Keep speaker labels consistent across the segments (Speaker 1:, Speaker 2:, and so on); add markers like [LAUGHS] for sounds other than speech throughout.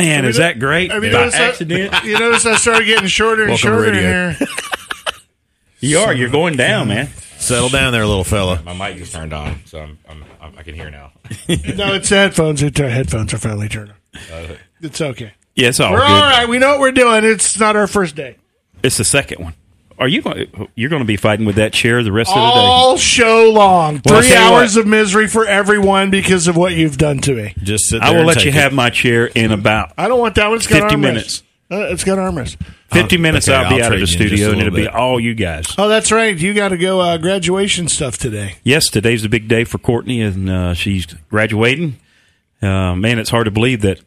Speaker 1: Man, is that great?
Speaker 2: Have you
Speaker 1: By
Speaker 2: noticed I-
Speaker 1: accident?
Speaker 2: you notice I started getting shorter and
Speaker 3: Welcome
Speaker 2: shorter
Speaker 3: radio.
Speaker 2: here. [LAUGHS]
Speaker 1: You are. You're going down, man.
Speaker 3: Settle down there, little fella.
Speaker 4: My mic just turned on, so I'm, I'm, I'm I can hear now. [LAUGHS]
Speaker 2: No, it's headphones. It's our headphones are finally turned on. Uh, it's okay.
Speaker 1: Yeah, it's all
Speaker 2: We're
Speaker 1: good.
Speaker 2: all right. We know what we're doing. It's not our first day.
Speaker 1: It's the second one. Are you going? You're going to be fighting with that chair the rest of the day,
Speaker 2: All show long.
Speaker 1: Well,
Speaker 2: Three
Speaker 1: tell you
Speaker 2: hours of misery for everyone because of what you've done to me.
Speaker 3: Just sit there
Speaker 1: I will
Speaker 3: and
Speaker 1: let
Speaker 3: take
Speaker 1: you
Speaker 3: it.
Speaker 1: have my chair in about
Speaker 2: I don't want that one. It's got
Speaker 1: 50
Speaker 2: armrest.
Speaker 1: minutes.
Speaker 2: Uh, it's got armrest.
Speaker 1: 50 minutes.
Speaker 3: okay,
Speaker 1: I'll be
Speaker 3: I'll
Speaker 1: out of the
Speaker 3: trade you in just
Speaker 1: studio, and it'll
Speaker 3: little
Speaker 1: be all you guys.
Speaker 2: Oh, that's right. You got to go uh, graduation stuff today.
Speaker 1: Yes, today's a big day for Courtney, and uh, she's graduating. Uh, man, it's hard to believe that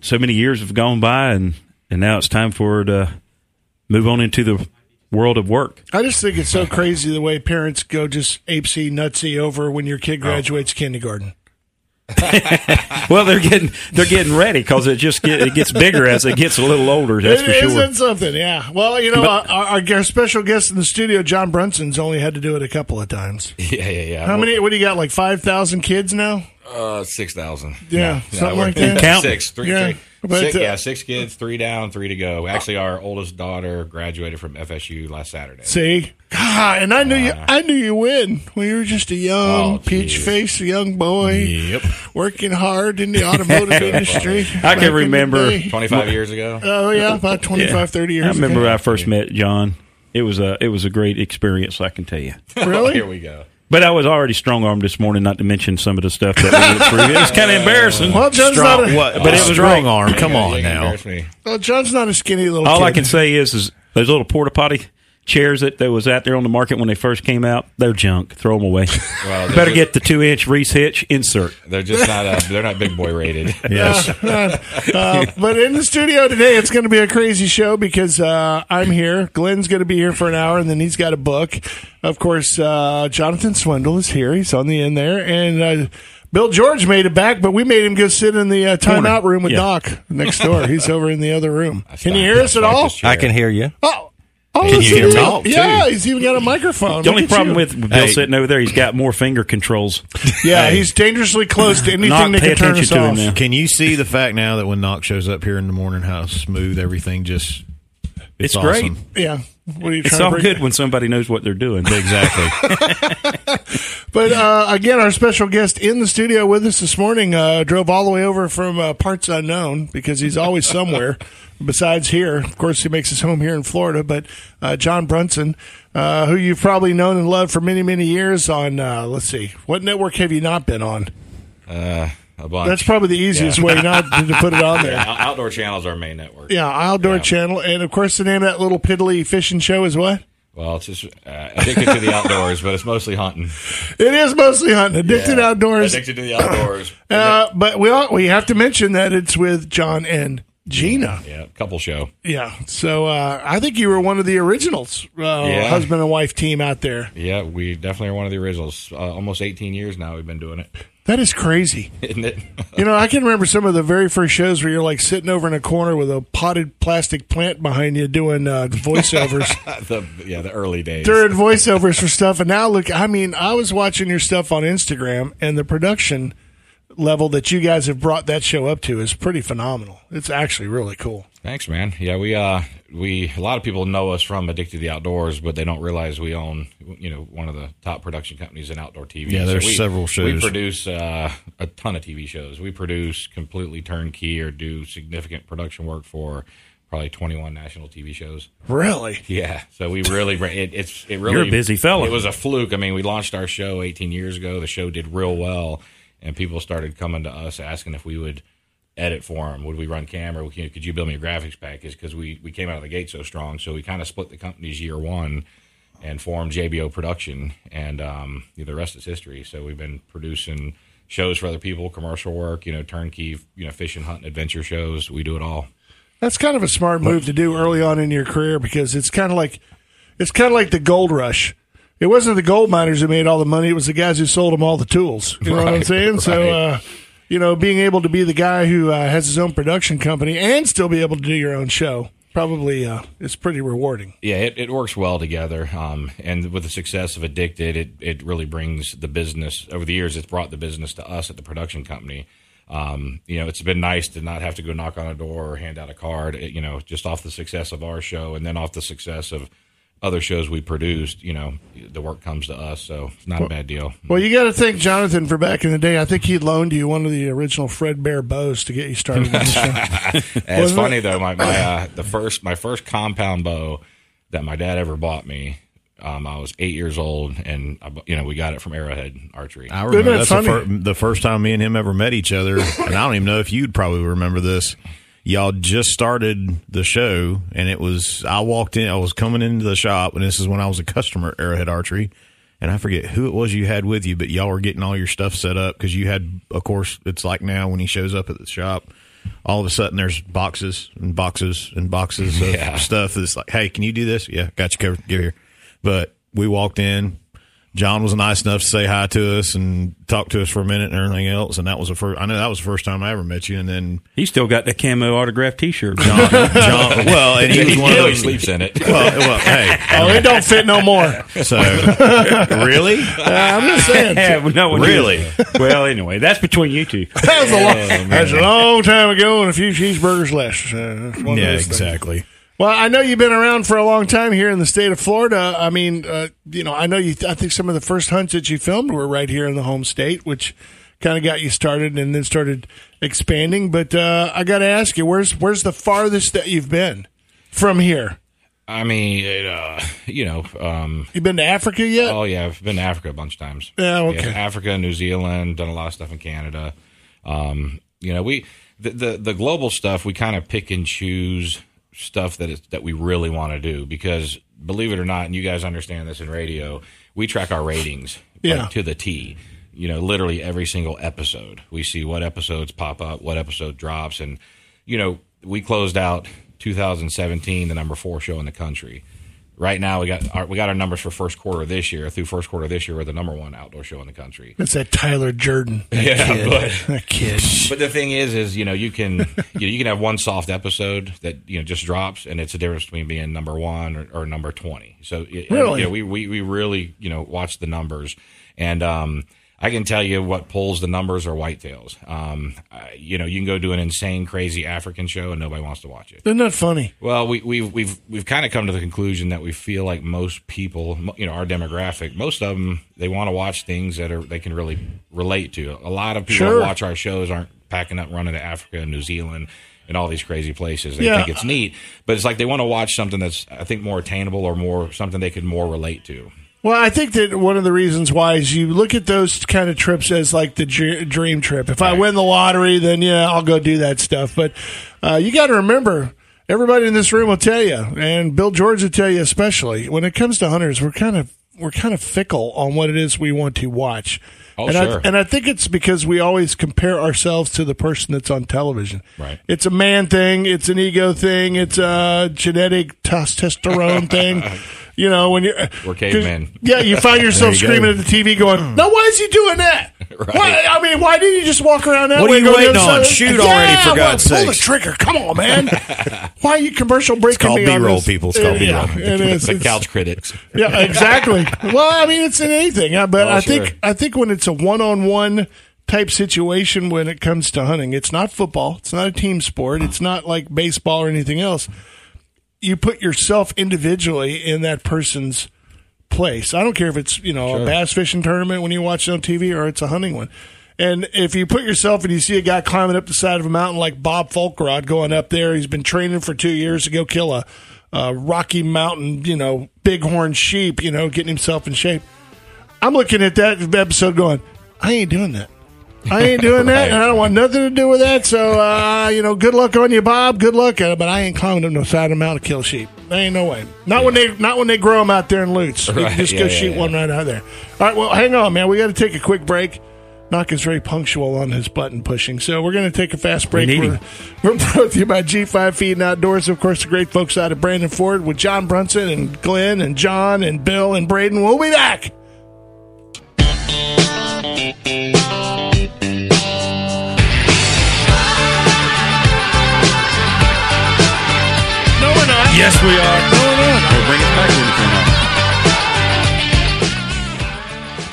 Speaker 1: so many years have gone by, and and now it's time for her to move on into the world of work.
Speaker 2: I just think it's so crazy the way parents go just apesy nutsy over when your
Speaker 1: Oh.
Speaker 2: kid graduates kindergarten. [LAUGHS]
Speaker 1: Well, they're getting they're getting ready because it just get, it gets bigger as it gets a little older. That's for
Speaker 2: It-
Speaker 1: sure.
Speaker 2: Isn't something? Yeah. Well, you know, our, our, our special guest in the studio, John Brunson's only had to do it a couple of times. [LAUGHS]
Speaker 4: yeah, yeah, yeah.
Speaker 2: How many? What do you got? Like five thousand kids now?
Speaker 4: Uh, six thousand.
Speaker 2: Yeah, something like
Speaker 4: we're-
Speaker 2: that.
Speaker 1: Count.
Speaker 4: Six, three,
Speaker 2: Yeah,
Speaker 4: three-
Speaker 2: but,
Speaker 4: six-
Speaker 2: uh,
Speaker 4: yeah, six kids, three down, three to go. Actually, our oldest daughter graduated from FSU last Saturday.
Speaker 2: See, God, and I knew you. I knew you win when you were just a young
Speaker 4: Oh,
Speaker 2: peach
Speaker 4: geez.
Speaker 2: faced young boy,
Speaker 3: Yep.
Speaker 2: working hard in the automotive [LAUGHS] industry.
Speaker 1: I can remember.
Speaker 4: Twenty-five years ago.
Speaker 2: Oh yeah, about 25, 30 years.
Speaker 1: I remember
Speaker 2: ago.
Speaker 1: when I first met John. It was a it was a great experience, I can tell you.
Speaker 2: Really? [LAUGHS]
Speaker 4: Here we go.
Speaker 1: But I was already strong armed this morning, not to mention some of the stuff that we went through. It was kind of embarrassing.
Speaker 2: Well, John's
Speaker 3: Strong,
Speaker 2: not a,
Speaker 3: what?
Speaker 1: But it was
Speaker 3: strong
Speaker 1: great.
Speaker 3: arm. Come
Speaker 4: Yeah,
Speaker 3: on now.
Speaker 4: embarrass
Speaker 2: well, John's not a skinny little.
Speaker 1: All
Speaker 2: kid.
Speaker 1: I can say is, is those little porta potty chairs that, that was out there on the market when they first came out, they're junk. Throw them away.
Speaker 4: Well,
Speaker 1: Better
Speaker 4: just-
Speaker 1: get the two inch Reese hitch insert.
Speaker 4: They're just not. Uh, they're not big boy rated. [LAUGHS]
Speaker 3: Yes. [LAUGHS]
Speaker 2: Uh, but in the studio today, it's going to be a crazy show because uh, I'm here. Glenn's going to be here for an hour, and then he's got a book. Of course, uh, Jonathan Swindle is here. He's on the end there, and uh, Bill George made it back, but we made him go sit in the uh, timeout room with
Speaker 1: Yeah.
Speaker 2: Doc next door. He's over in the other room. Can you hear us at all?
Speaker 3: I can hear you.
Speaker 2: Oh, oh,
Speaker 3: Can you hear
Speaker 2: to
Speaker 3: him
Speaker 2: him.
Speaker 3: talk, too?
Speaker 2: Yeah, he's even got a microphone.
Speaker 1: The only
Speaker 2: at
Speaker 1: problem
Speaker 2: you.
Speaker 1: with Bill
Speaker 3: Hey.
Speaker 1: sitting over there, he's got more finger controls.
Speaker 2: yeah, he's dangerously close to anything
Speaker 1: Not
Speaker 2: that
Speaker 1: pay
Speaker 2: can turn
Speaker 1: attention
Speaker 2: us
Speaker 1: to him
Speaker 2: off.
Speaker 1: now.
Speaker 3: Can you see the fact now that when Knox shows up here in the morning, how smooth everything just.
Speaker 1: It's,
Speaker 3: awesome.
Speaker 1: great.
Speaker 2: Yeah, what are you
Speaker 1: It's
Speaker 2: trying to
Speaker 1: all
Speaker 2: bring-
Speaker 1: good when somebody knows what they're doing. [LAUGHS]
Speaker 3: Exactly. [LAUGHS]
Speaker 2: But uh, again, our special guest in the studio with us this morning uh, drove all the way over from uh, parts unknown because he's always [LAUGHS] somewhere besides here. Of course, he makes his home here in Florida. But uh, John Brunson, uh, who you've probably known and loved for many, many years on, uh, let's see, what network have you not been on?
Speaker 4: A bunch.
Speaker 2: That's probably the easiest
Speaker 4: Yeah.
Speaker 2: way not to, put it on [LAUGHS] there.
Speaker 4: Yeah, Outdoor Channel is our main network.
Speaker 2: Yeah, Outdoor
Speaker 4: Yeah.
Speaker 2: Channel. And of course, the name of that little piddly fishing show is what?
Speaker 4: Well, it's just uh, addicted to the outdoors, but it's mostly hunting.
Speaker 2: It is mostly hunting. Addicted
Speaker 4: Yeah.
Speaker 2: Outdoors.
Speaker 4: Addicted to the outdoors. [COUGHS]
Speaker 2: Uh, but we all, we have to mention that it's with John and Gina.
Speaker 4: yeah, couple show.
Speaker 2: Yeah. So uh, I think you were one of the originals, uh,
Speaker 4: Yeah.
Speaker 2: husband and wife team out there.
Speaker 4: Yeah, we definitely are one of the originals. Uh, almost 18 years now we've been doing it,
Speaker 2: That is crazy. [LAUGHS]
Speaker 4: isn't it?
Speaker 2: You know, I can remember some of the very first shows where you're like sitting over in a corner with a potted plastic plant behind you doing uh, voiceovers. [LAUGHS]
Speaker 4: the, yeah, the early days.
Speaker 2: During voiceovers for stuff. And now look, I mean, I was watching your stuff on Instagram and the production level that you guys have brought that show up to is pretty phenomenal. It's actually really cool.
Speaker 4: Thanks, man. Yeah, we uh we a lot of people know us from Addicted to the Outdoors, but they don't realize we own you know one of the top production companies in outdoor TV.
Speaker 3: Yeah, there's
Speaker 4: we,
Speaker 3: several shows.
Speaker 4: We produce uh, a ton of TV shows. We produce completely turnkey or do significant production work for probably 21 national TV shows.
Speaker 2: Really?
Speaker 4: Yeah, so we really it, it's it really
Speaker 1: You're a busy fella.
Speaker 4: It was a fluke. I mean, we launched our show 18 years ago. The show did real well, and people started coming to us asking if we would edit for them. Would we run camera? Could you build me a graphics package? Because we we came out of the gate so strong. So we kind of split the companies year one. and formed JBO Production, and um, you know, the rest is history. So we've been producing shows for other people, commercial work, you know, turnkey, you know, fishing, hunting, adventure shows. We do it all.
Speaker 2: That's kind of a smart move to do early on in your career because it's kind of like it's kind of like the gold rush. It wasn't the gold miners who made all the money; it was the guys who sold them all the tools. You know what I'm
Speaker 4: Right,
Speaker 2: saying? So, uh, you know, being able to be the guy who uh, has his own production company and still be able to do your own show probably uh, is pretty rewarding.
Speaker 4: Yeah, it, it works well together. Um, and with the success of Addicted, it, it really brings the business over the years. It's brought the business to us at the production company. Um, you know, it's been nice to not have to go knock on a door or hand out a card. You know, just off the success of our show, and then off the success of other shows we produced. You know, the work comes to us, so it's not a bad deal.
Speaker 2: Well, you got to thank Jonathan for back in the day. I think he loaned you one of the original Fred Bear bows to get you started. in the show. [LAUGHS]
Speaker 4: It's
Speaker 2: Wasn't
Speaker 4: funny though. My, my uh, the first my first compound bow that my dad ever bought me. Um, I was eight years old, and I, you know we got it from Arrowhead Archery.
Speaker 3: I remember
Speaker 2: that
Speaker 3: that's the, fir- the first time me and him ever met each other, and I don't even know if you'd probably remember this. Y'all just started the show, and it was I walked in. I was coming into the shop, and this is when I was a customer at Arrowhead Archery, and I forget who it was you had with you, but y'all were getting all your stuff set up because you had, of course, it's like now when he shows up at the shop. All of a sudden, there's boxes and boxes and boxes of [LAUGHS]
Speaker 4: Yeah.
Speaker 3: stuff that's like, "Hey, can you do this?" Yeah, got you covered. Give here. But we walked in, John was nice enough to say hi to us and talk to us for a minute and everything else. And that was the first, I know that was the first time I ever met you. And then
Speaker 1: He still got that camo autographed T-shirt. [LAUGHS]
Speaker 3: John, John well, and he was one of
Speaker 4: he
Speaker 3: those.
Speaker 4: sleeps in it. [LAUGHS]
Speaker 3: Well, well, hey,
Speaker 2: oh, it don't fit no more.
Speaker 3: so really?
Speaker 2: I'm just saying. [LAUGHS]
Speaker 1: Yeah, no
Speaker 3: Really?
Speaker 1: knew. Well, anyway, that's between you two.
Speaker 2: That was a long, that's a long time ago, and a few cheeseburgers less. Uh, that's one of
Speaker 3: Yeah,
Speaker 2: those things. Well, I know you've been around for a long time here in the state of Florida. I mean, uh, you know, I know you. I think some of the first hunts that you filmed were right here in the home state, which kind of got you started, and then started expanding. But uh, I got to ask you, where's where's the farthest that you've been from here?
Speaker 4: I mean, it, uh, you know, um,
Speaker 2: You been to Africa yet?
Speaker 4: oh yeah, I've been to Africa a bunch of times.
Speaker 2: Yeah, okay.
Speaker 4: Africa, New Zealand, done a lot of stuff in Canada. Um, you know, we the, the the global stuff we kind of pick and choose stuff that is that we really want to do because believe it or not, and you guys understand this in radio, we track our ratings like,
Speaker 2: Yeah.
Speaker 4: to the T. You know, literally every single episode, we see what episodes pop up, what episode drops, and you know, we closed out 2017, the number four show in the country. Right now, we got our, we got our numbers for first quarter this year. Through first quarter this year, we're the number one outdoor show in the country.
Speaker 2: It's that Tyler Jordan. [LAUGHS] That
Speaker 4: Yeah,
Speaker 2: kid.
Speaker 4: but-
Speaker 2: that kid.
Speaker 4: But the thing is, is you know you can [LAUGHS] you, know, you can have one soft episode that you know just drops, and it's a difference between being number one or, or number twenty. So it,
Speaker 2: Really?
Speaker 4: you know, we, we we really you know watch the numbers, and um, I can tell you what pulls the numbers are whitetails. Um, you know, you can go do an insane, crazy African show, and nobody wants to watch it.
Speaker 2: They're not funny?
Speaker 4: Well, we, we've we've we've kind of come to the conclusion that we feel like most people, you know, our demographic, most of them, they want to watch things that are they can really relate to. A lot of people
Speaker 2: Sure.
Speaker 4: watch our shows aren't packing up, running to Africa and New Zealand and all these crazy places. They
Speaker 2: Yeah.
Speaker 4: think it's neat, but it's like they want to watch something that's I think more attainable or more something they can more relate to.
Speaker 2: Well, I think that one of the reasons why is you look at those kind of trips as like the dream trip. If I win the lottery, then yeah, I'll go do that stuff. But uh, you got to remember, everybody in this room will tell you, and Bill George will tell you especially, when it comes to hunters, we're kind of we're kind of fickle on what it is we want to watch.
Speaker 4: Oh,
Speaker 2: and
Speaker 4: sure.
Speaker 2: I, and I think it's because we always compare ourselves to the person that's on television.
Speaker 4: Right.
Speaker 2: It's a man thing. It's an ego thing. It's a genetic testosterone [LAUGHS] thing. You know, when you're
Speaker 4: We're cavemen.
Speaker 2: yeah, you find [LAUGHS] yourself
Speaker 3: you
Speaker 2: screaming
Speaker 3: go.
Speaker 2: at the TV, going, "No, why is he doing that? [LAUGHS]
Speaker 4: Right.
Speaker 2: Why, I mean, why didn't you just walk around that
Speaker 3: What are
Speaker 2: way?
Speaker 3: you
Speaker 2: and go
Speaker 3: waiting on? Shoot
Speaker 2: Yeah,
Speaker 3: already, for God's
Speaker 2: pull the trigger! Come on, man! [LAUGHS] why are you commercial breaking
Speaker 3: called
Speaker 2: me on
Speaker 3: B-roll,
Speaker 2: this?
Speaker 3: people. It's called
Speaker 2: yeah,
Speaker 3: B-roll.
Speaker 2: it is.
Speaker 4: the
Speaker 2: It's-
Speaker 4: couch critics.
Speaker 2: yeah, exactly. well, I mean, it's in anything, uh, but
Speaker 4: Oh,
Speaker 2: I
Speaker 4: sure.
Speaker 2: think I think when it's a one-on-one type situation when it comes to hunting, it's not football, it's not a team sport, it's not like baseball or anything else. You put yourself individually in that person's place. I don't care if it's you know a bass fishing tournament when you watch it on TV or it's a hunting one. And if you put yourself and you see a guy climbing up the side of a mountain like Bob Foulkrod going up there, he's been training for two years to go kill a, a Rocky Mountain, you know, bighorn sheep, you know, getting himself in shape. I'm looking at that episode going, I ain't doing that. I ain't doing that,
Speaker 4: Right.
Speaker 2: and I don't want nothing to do with that. So, uh, you know, good luck on you, Bob. Good luck, uh, but I ain't climbing up no side amount of the mountain to kill sheep. There ain't no way. Not when they not when they grow them out there in can
Speaker 4: Right,
Speaker 2: just
Speaker 4: yeah,
Speaker 2: go
Speaker 4: yeah,
Speaker 2: shoot
Speaker 4: yeah.
Speaker 2: one right out there. All right, well, hang on, man. We got to take a quick break. Knock is very punctual on his button pushing, so we're going to take a fast break. We're, we're brought to you by G5 Feed and Outdoors. Of course, the great folks out of Brandon Ford with John Brunson and Glenn and John and Bill and Braden. We'll be back. No, we're not.
Speaker 1: Yes, we are.
Speaker 2: No, we're not.
Speaker 1: We'll bring it back when we come up.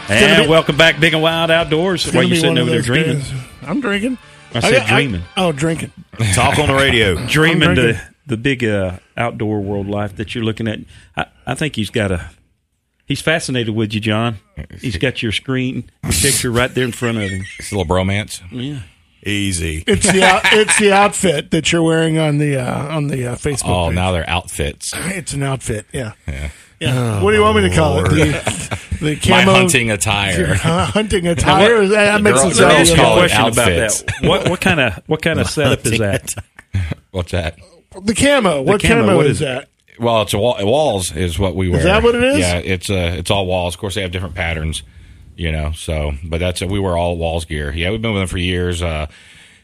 Speaker 1: And
Speaker 2: be-
Speaker 1: welcome back, Big and Wild Outdoors. Why
Speaker 2: Gonna
Speaker 1: you sitting over there dreaming?
Speaker 2: days. I'm drinking.
Speaker 1: I said dreaming.
Speaker 2: oh, drinking.
Speaker 3: Talk on the radio. [LAUGHS]
Speaker 1: Dreaming the, the big uh, outdoor world life that you're looking at. I, I think he's got a. He's fascinated with you, John. He's got your screen picture right there in front of him. [LAUGHS]
Speaker 4: It's a little bromance.
Speaker 1: Yeah.
Speaker 3: Easy.
Speaker 2: It's the out, [LAUGHS] it's the outfit that you're wearing on the uh, on the uh, Facebook.
Speaker 4: Oh,
Speaker 2: page.
Speaker 4: now they're outfits.
Speaker 2: it's an outfit. Yeah.
Speaker 4: Yeah.
Speaker 2: Yeah. what do you want me to call it? The, [LAUGHS] the
Speaker 4: My hunting attire.
Speaker 2: Uh, hunting attire. that makes
Speaker 4: Girl-
Speaker 2: it
Speaker 4: girls
Speaker 1: Let me ask you a
Speaker 4: call it
Speaker 1: question about that. What what kind of what kind of setup is that?
Speaker 4: What's that?
Speaker 2: the camo. What
Speaker 1: camo,
Speaker 2: camo,
Speaker 1: what
Speaker 2: is
Speaker 1: is
Speaker 2: that?
Speaker 4: Well, it's a wall, walls is what we wear.
Speaker 2: Is that what it is?
Speaker 4: Yeah, it's uh, it's all walls. Of course, they have different patterns, you know. So, but that's it. we wear all walls gear. Yeah, we've been with them for years. Uh,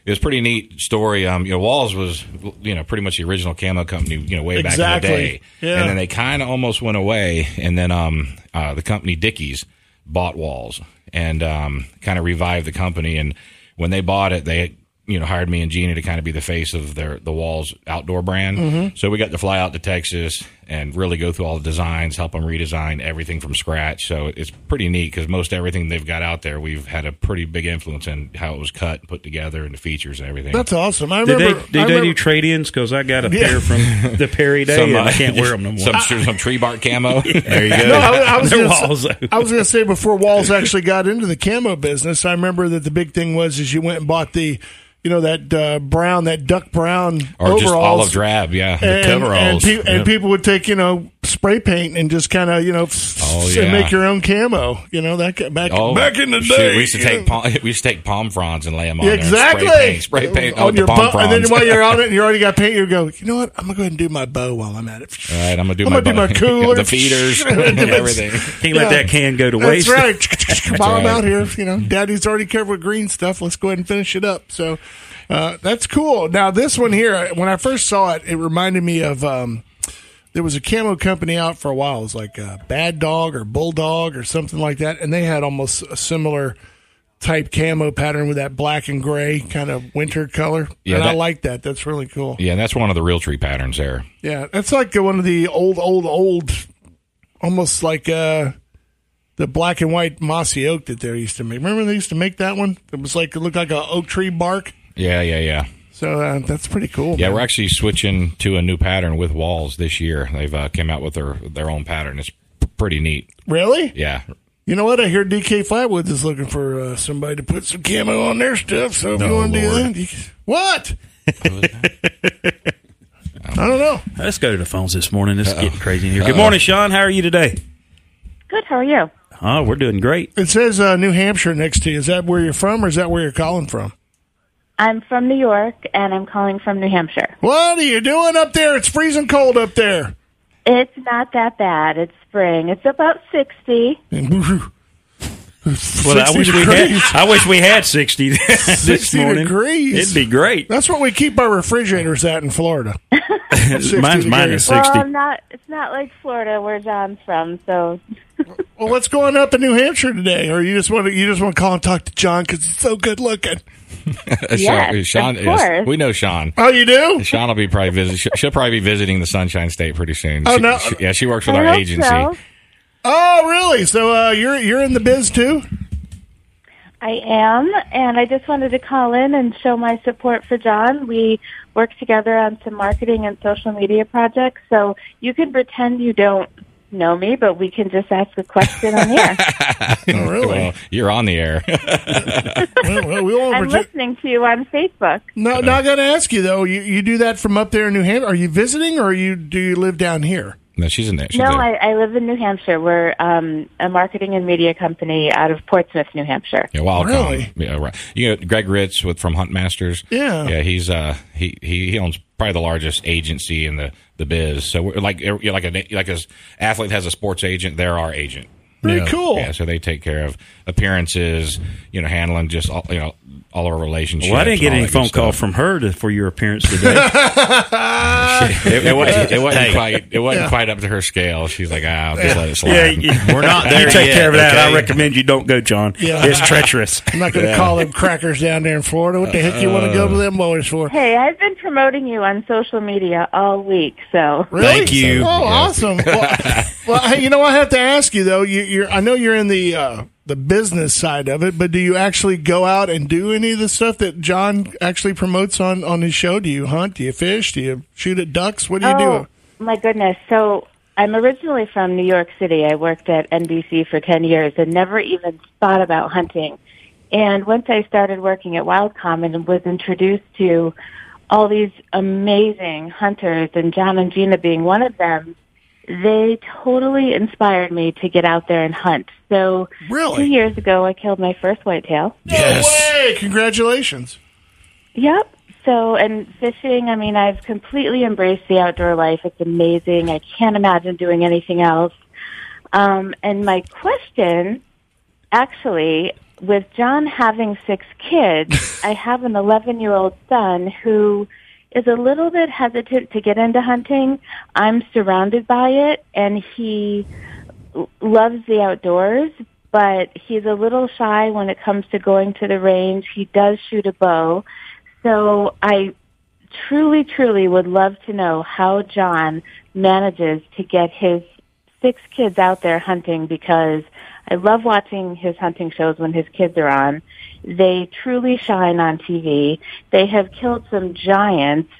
Speaker 4: it was a pretty neat story. Um, you know, Walls was you know pretty much the original camo company. You know, way
Speaker 2: Exactly.
Speaker 4: back in the day.
Speaker 2: Yeah.
Speaker 4: And then they kind of almost went away, and then um, uh, the company Dickies bought Walls and um, kind of revived the company. And when they bought it, they you know hired me and Gina to kind of be the face of their the Walls outdoor brand.
Speaker 2: Mm-hmm.
Speaker 4: So we got to fly out to Texas and really go through all the designs, help them redesign everything from scratch. So it's pretty neat because most everything they've got out there, we've had a pretty big influence in how it was cut, and put together, and the features and everything.
Speaker 2: That's awesome. I
Speaker 1: Did they did
Speaker 2: I
Speaker 1: they
Speaker 2: remember
Speaker 1: do trade ins? Because I got a
Speaker 2: Yeah.
Speaker 1: pair from the Perry [LAUGHS] Day and I can't wear them no more.
Speaker 4: Some, some tree bark camo. [LAUGHS]
Speaker 3: There you go.
Speaker 2: No, I, I was
Speaker 1: They're
Speaker 2: gonna
Speaker 1: walls,
Speaker 2: say,
Speaker 1: though.
Speaker 2: I was going to say before Walls actually got into the camo business, I remember that the big thing was is you went and bought the, you know, that uh, brown, that duck brown
Speaker 4: or
Speaker 2: overalls.
Speaker 4: just olive drab, yeah.
Speaker 2: and,
Speaker 3: coveralls.
Speaker 2: and, pe- and people would take you know spray paint and just kind of you know
Speaker 4: Oh, yeah.
Speaker 2: and make your own camo. You know that back
Speaker 4: Oh,
Speaker 2: back in the
Speaker 4: shoot,
Speaker 2: day.
Speaker 4: we used to take
Speaker 2: know.
Speaker 4: palm, [LAUGHS] we used to take palm fronds and lay them on
Speaker 2: Yeah,
Speaker 4: there.
Speaker 2: exactly.
Speaker 4: Spray paint, spray paint on,
Speaker 2: on
Speaker 4: the
Speaker 2: your
Speaker 4: palm
Speaker 2: bu-
Speaker 4: fronds.
Speaker 2: and then while you're on [LAUGHS] it and you already got paint, you go. You know what? I'm gonna go ahead and do my bow while I'm at it.
Speaker 4: All right, I'm gonna do
Speaker 2: I'm
Speaker 4: my
Speaker 2: gonna do my cooler. [LAUGHS]
Speaker 4: the feeders, and everything.
Speaker 1: Can't let that can go to
Speaker 2: That's
Speaker 1: waste.
Speaker 2: right. While I'm
Speaker 4: right.
Speaker 2: out here, you know, Daddy's already covered with green stuff. Let's go ahead and finish it up. So uh, that's cool. Now this one here, when I first saw it, it reminded me of. Um, there was a camo company out for a while. It was like Bad Dog or Bulldog or something like that, and they had almost a similar type camo pattern with that black and gray kind of winter color.
Speaker 4: Yeah,
Speaker 2: and I like that. That's really cool.
Speaker 4: Yeah, and that's one of the Realtree patterns there.
Speaker 2: Yeah, that's like one of the old, old, old, almost like uh, the black and white mossy oak that they used to make. Remember they used to make that one? It was like it looked like a oak tree bark.
Speaker 4: Yeah, yeah, yeah.
Speaker 2: So uh, that's pretty cool.
Speaker 4: Yeah,
Speaker 2: man.
Speaker 4: we're actually switching to a new pattern with walls this year. They've uh, came out with their their own pattern. It's p- pretty neat.
Speaker 2: really.
Speaker 4: Yeah,
Speaker 2: You know what? I hear DK Flatwoods is looking for uh, somebody to put some camo on their stuff. So if you
Speaker 3: Oh,
Speaker 2: want to do
Speaker 3: Lord.
Speaker 2: that, you can- what? [LAUGHS] I don't know.
Speaker 1: Let's go to the phones this morning. This is getting crazy in here. Good morning, Sean. How are you today?
Speaker 5: Good. How are you?
Speaker 1: Oh, we're doing great.
Speaker 2: It says uh, New Hampshire next to you. Is that where you're from, or is that where you're calling from?
Speaker 5: I'm from New York, and I'm calling from New Hampshire.
Speaker 2: What are you doing up there? It's freezing cold up there.
Speaker 5: It's not that bad. It's spring. It's about 60. [LAUGHS]
Speaker 1: Well, I wish we had. I wish we had sixty this [LAUGHS]
Speaker 2: 60
Speaker 1: morning.
Speaker 2: degrees.
Speaker 1: It'd be great.
Speaker 2: That's what we keep our refrigerators at in Florida. [LAUGHS]
Speaker 1: Mine's
Speaker 2: degrees.
Speaker 1: sixty.
Speaker 5: Well, I'm not. It's not like Florida, where John's from. So
Speaker 2: Well, what's going up in New Hampshire today? Or you just want to you just want to call and talk to John because he's so good looking? [LAUGHS]
Speaker 5: Yes,
Speaker 4: Sean,
Speaker 5: of
Speaker 4: yes,
Speaker 5: course.
Speaker 4: we know Sean.
Speaker 2: Oh, you do?
Speaker 4: Sean will be probably visit. she- She'll probably be visiting the Sunshine State pretty soon.
Speaker 2: Oh,
Speaker 4: She-
Speaker 2: no.
Speaker 4: she- yeah, she works with
Speaker 5: I
Speaker 4: our agency.
Speaker 5: so.
Speaker 2: Oh, really? So uh, you're you're in the biz too?
Speaker 5: I am, and I just wanted to call in and show my support for John. We work together on some marketing and social media projects, so you can pretend you don't know me, but we can just ask a question on here. [LAUGHS]
Speaker 2: Oh, really?
Speaker 4: Well, you're on the air. [LAUGHS]
Speaker 2: well, well, we won't
Speaker 5: I'm
Speaker 2: pretend-
Speaker 5: listening to you on Facebook.
Speaker 2: No, not going to ask you though. You you do that from up there in New Hampshire? Are you visiting or you do you live down here?
Speaker 4: No, she's in there. She's
Speaker 5: No,
Speaker 4: there.
Speaker 5: I, I live in New Hampshire. We're um, a marketing and media company out of Portsmouth, New Hampshire.
Speaker 4: Yeah, Wildcom.
Speaker 2: Really?
Speaker 4: Yeah, right. You know, Greg Ritz with from Hunt Masters.
Speaker 2: Yeah.
Speaker 4: yeah. He's uh he he, he owns probably the largest agency in the, the biz. So we're like er, you know, like a like a athlete has a sports agent. They're our agent.
Speaker 2: Very
Speaker 3: Yeah.
Speaker 2: cool.
Speaker 4: Yeah, so they take care of appearances. You know, handling just all, you know all our relationships.
Speaker 1: Well, I didn't get any phone
Speaker 4: good
Speaker 1: call from her to, for your appearance today. [LAUGHS]
Speaker 4: It, [LAUGHS] it wasn't, it wasn't quite it wasn't quite up to her scale. She's like, ah, I'll just let it slide.
Speaker 1: yeah, you,
Speaker 3: We're not [LAUGHS] there
Speaker 1: you take
Speaker 3: yet,
Speaker 1: care of that. I recommend you don't go, John.
Speaker 2: Yeah.
Speaker 1: It's treacherous.
Speaker 2: I'm not going to call them crackers down there in Florida. What the heck you want to go to them boys for?
Speaker 5: Hey, I've been promoting you on social media all week, so
Speaker 2: Really?
Speaker 3: Thank you.
Speaker 2: Oh, awesome. Well, well, hey, you know, I have to ask you though. You, you're, I know you're in the uh, the business side of it, but do you actually go out and do any of the stuff that John actually promotes on on his show? Do you hunt? Do you fish? Do you shoot at ducks? What do you
Speaker 5: oh
Speaker 2: do?
Speaker 5: my goodness. So I'm originally from New York City. I worked at NBC for 10 years and never even thought about hunting. And once I started working at Wildcom and was introduced to all these amazing hunters and John and Gina being one of them, they totally inspired me to get out there and hunt. So
Speaker 2: Really?
Speaker 5: two years ago, I killed my first whitetail.
Speaker 2: No way! Congratulations.
Speaker 5: Yep. So, and fishing, I mean, I've completely embraced the outdoor life. It's amazing. I can't imagine doing anything else. Um, and my question, actually, with John having six kids, [LAUGHS] I have an 11 year old son who is a little bit hesitant to get into hunting. I'm surrounded by it, and he loves the outdoors, but he's a little shy when it comes to going to the range. He does shoot a bow. So I truly, truly would love to know how John manages to get his six kids out there hunting because I love watching his hunting shows when his kids are on. They truly shine on TV. They have killed some giants.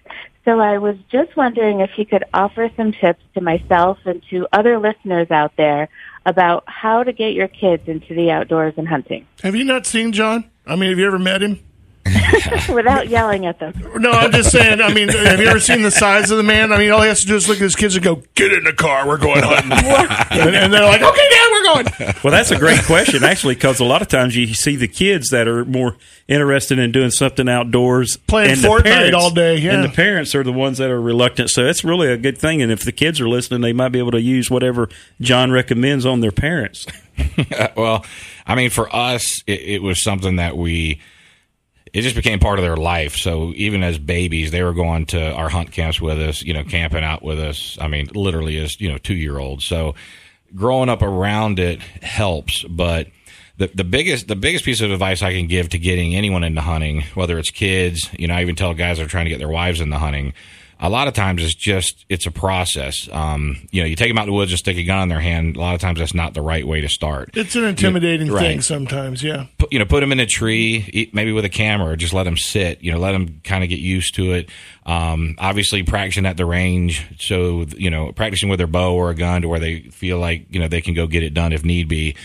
Speaker 5: So I was just wondering if he could offer some tips to myself and to other listeners out there about how to get your kids into the outdoors and hunting
Speaker 2: Have you not seen John? I mean, have you ever met him? [LAUGHS]
Speaker 5: without yelling at them.
Speaker 2: No, I'm just saying. I mean, have you ever seen the size of the man? I mean, all he has to do is look at his kids and go, "Get in the car, we're going hunting," [LAUGHS] and, and they're like, "Okay, Dad, we're going."
Speaker 1: Well, that's a great question, actually, because a lot of times you see the kids that are more interested in doing something outdoors,
Speaker 2: Playing Fortnite
Speaker 1: parents-
Speaker 2: all day, yeah.
Speaker 1: and the parents are the ones that are reluctant. So it's really a good thing. And if the kids are listening, they might be able to use whatever John recommends on their parents. [LAUGHS]
Speaker 4: well, I mean, for us, it, it was something that we. It just became part of their life. So even as babies, they were going to our hunt camps with us, you know, camping out with us. I mean, literally as you know, two year olds. So growing up around it helps, but the the biggest the biggest piece of advice I can give to getting anyone into hunting, whether it's kids, you know, I even tell guys that are trying to get their wives into hunting. A lot of times it's just it's a process. Um, you know, you take them out in the woods and stick a gun in their hand. A lot of times that's not the right way to start
Speaker 2: It's an intimidating
Speaker 4: Right.
Speaker 2: thing sometimes. Yeah.
Speaker 4: put, you know, put them in a tree, maybe with a camera, or just let them sit. You know, let them kind of get used to it. Um, obviously, practicing at the range, so you know, practicing with their bow or a gun to where they feel like you know they can go get it done if need be.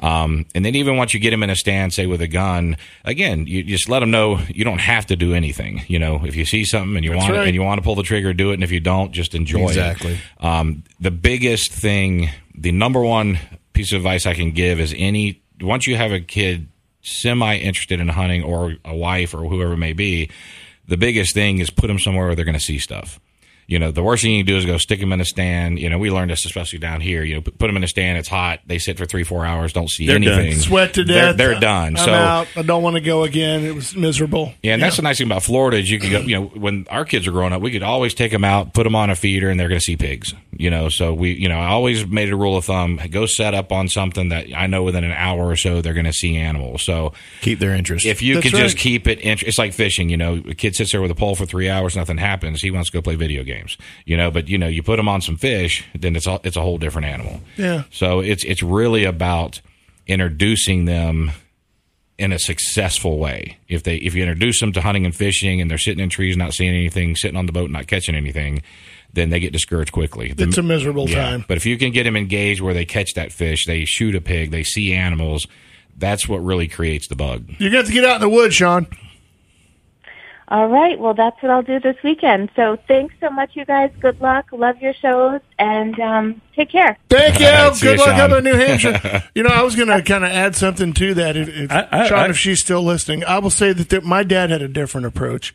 Speaker 4: Um, and then even once you get them in a stand, say with a gun, again, you just let them know you don't have to do anything. You know, if you see something and you want
Speaker 2: right.
Speaker 4: and you want to pull the trigger, do it. And if you don't, just enjoy it.
Speaker 3: Exactly.
Speaker 4: Um, the biggest thing, the number one piece of advice I can give is any once you have a kid semi interested in hunting or a wife or whoever it may be, the biggest thing is put them somewhere where they're going to see stuff. You know, the worst thing you can do is go stick them in a stand. You know, we learned this especially down here. You know, put put them in a stand. It's hot. They sit for three, four hours. Don't see
Speaker 1: They're done.
Speaker 4: anything.
Speaker 2: Sweat to
Speaker 4: They're,
Speaker 2: death.
Speaker 4: they're done.
Speaker 2: I'm
Speaker 4: so
Speaker 2: out. I don't want to go again. It was miserable.
Speaker 4: yeah, and that's the nice thing about Florida is you can go. You know, when our kids were growing up, we could always take them out, put them on a feeder, and they're going to see pigs. You know, so we, you know, I always made a rule of thumb: go set up on something that I know within an hour or so they're going to see animals. So
Speaker 3: Keep their interest.
Speaker 4: if you
Speaker 2: That's
Speaker 4: can just keep it, int- it's like fishing. You know, a kid sits there with a pole for three hours, nothing happens. He wants to go play video games. You know, but you know, you put them on some fish, then it's a, it's a whole different animal.
Speaker 2: Yeah.
Speaker 4: So it's it's really about introducing them in a successful way. If they if you introduce them to hunting and fishing and they're sitting in trees not seeing anything, sitting on the boat not catching anything, then they get discouraged quickly. The-
Speaker 2: It's a miserable
Speaker 4: yeah.
Speaker 2: time.
Speaker 4: But if you can get them engaged where they catch that fish, they shoot a pig, they see animals, that's what really creates the bug.
Speaker 2: You got to get out in the woods, Sean.
Speaker 5: All right. Well, that's what I'll do this weekend. So thanks so much, you guys. Good luck. Love your shows, and um, take care.
Speaker 2: Thank you.
Speaker 4: All right, see
Speaker 2: Good
Speaker 4: you,
Speaker 2: luck
Speaker 4: Sean.
Speaker 2: up in New Hampshire. [LAUGHS] you know, I was going to kind of add something to that. If, if
Speaker 1: I- I-
Speaker 2: Sean,
Speaker 1: I-
Speaker 2: if she's still listening, I will say that there, my dad had a different approach,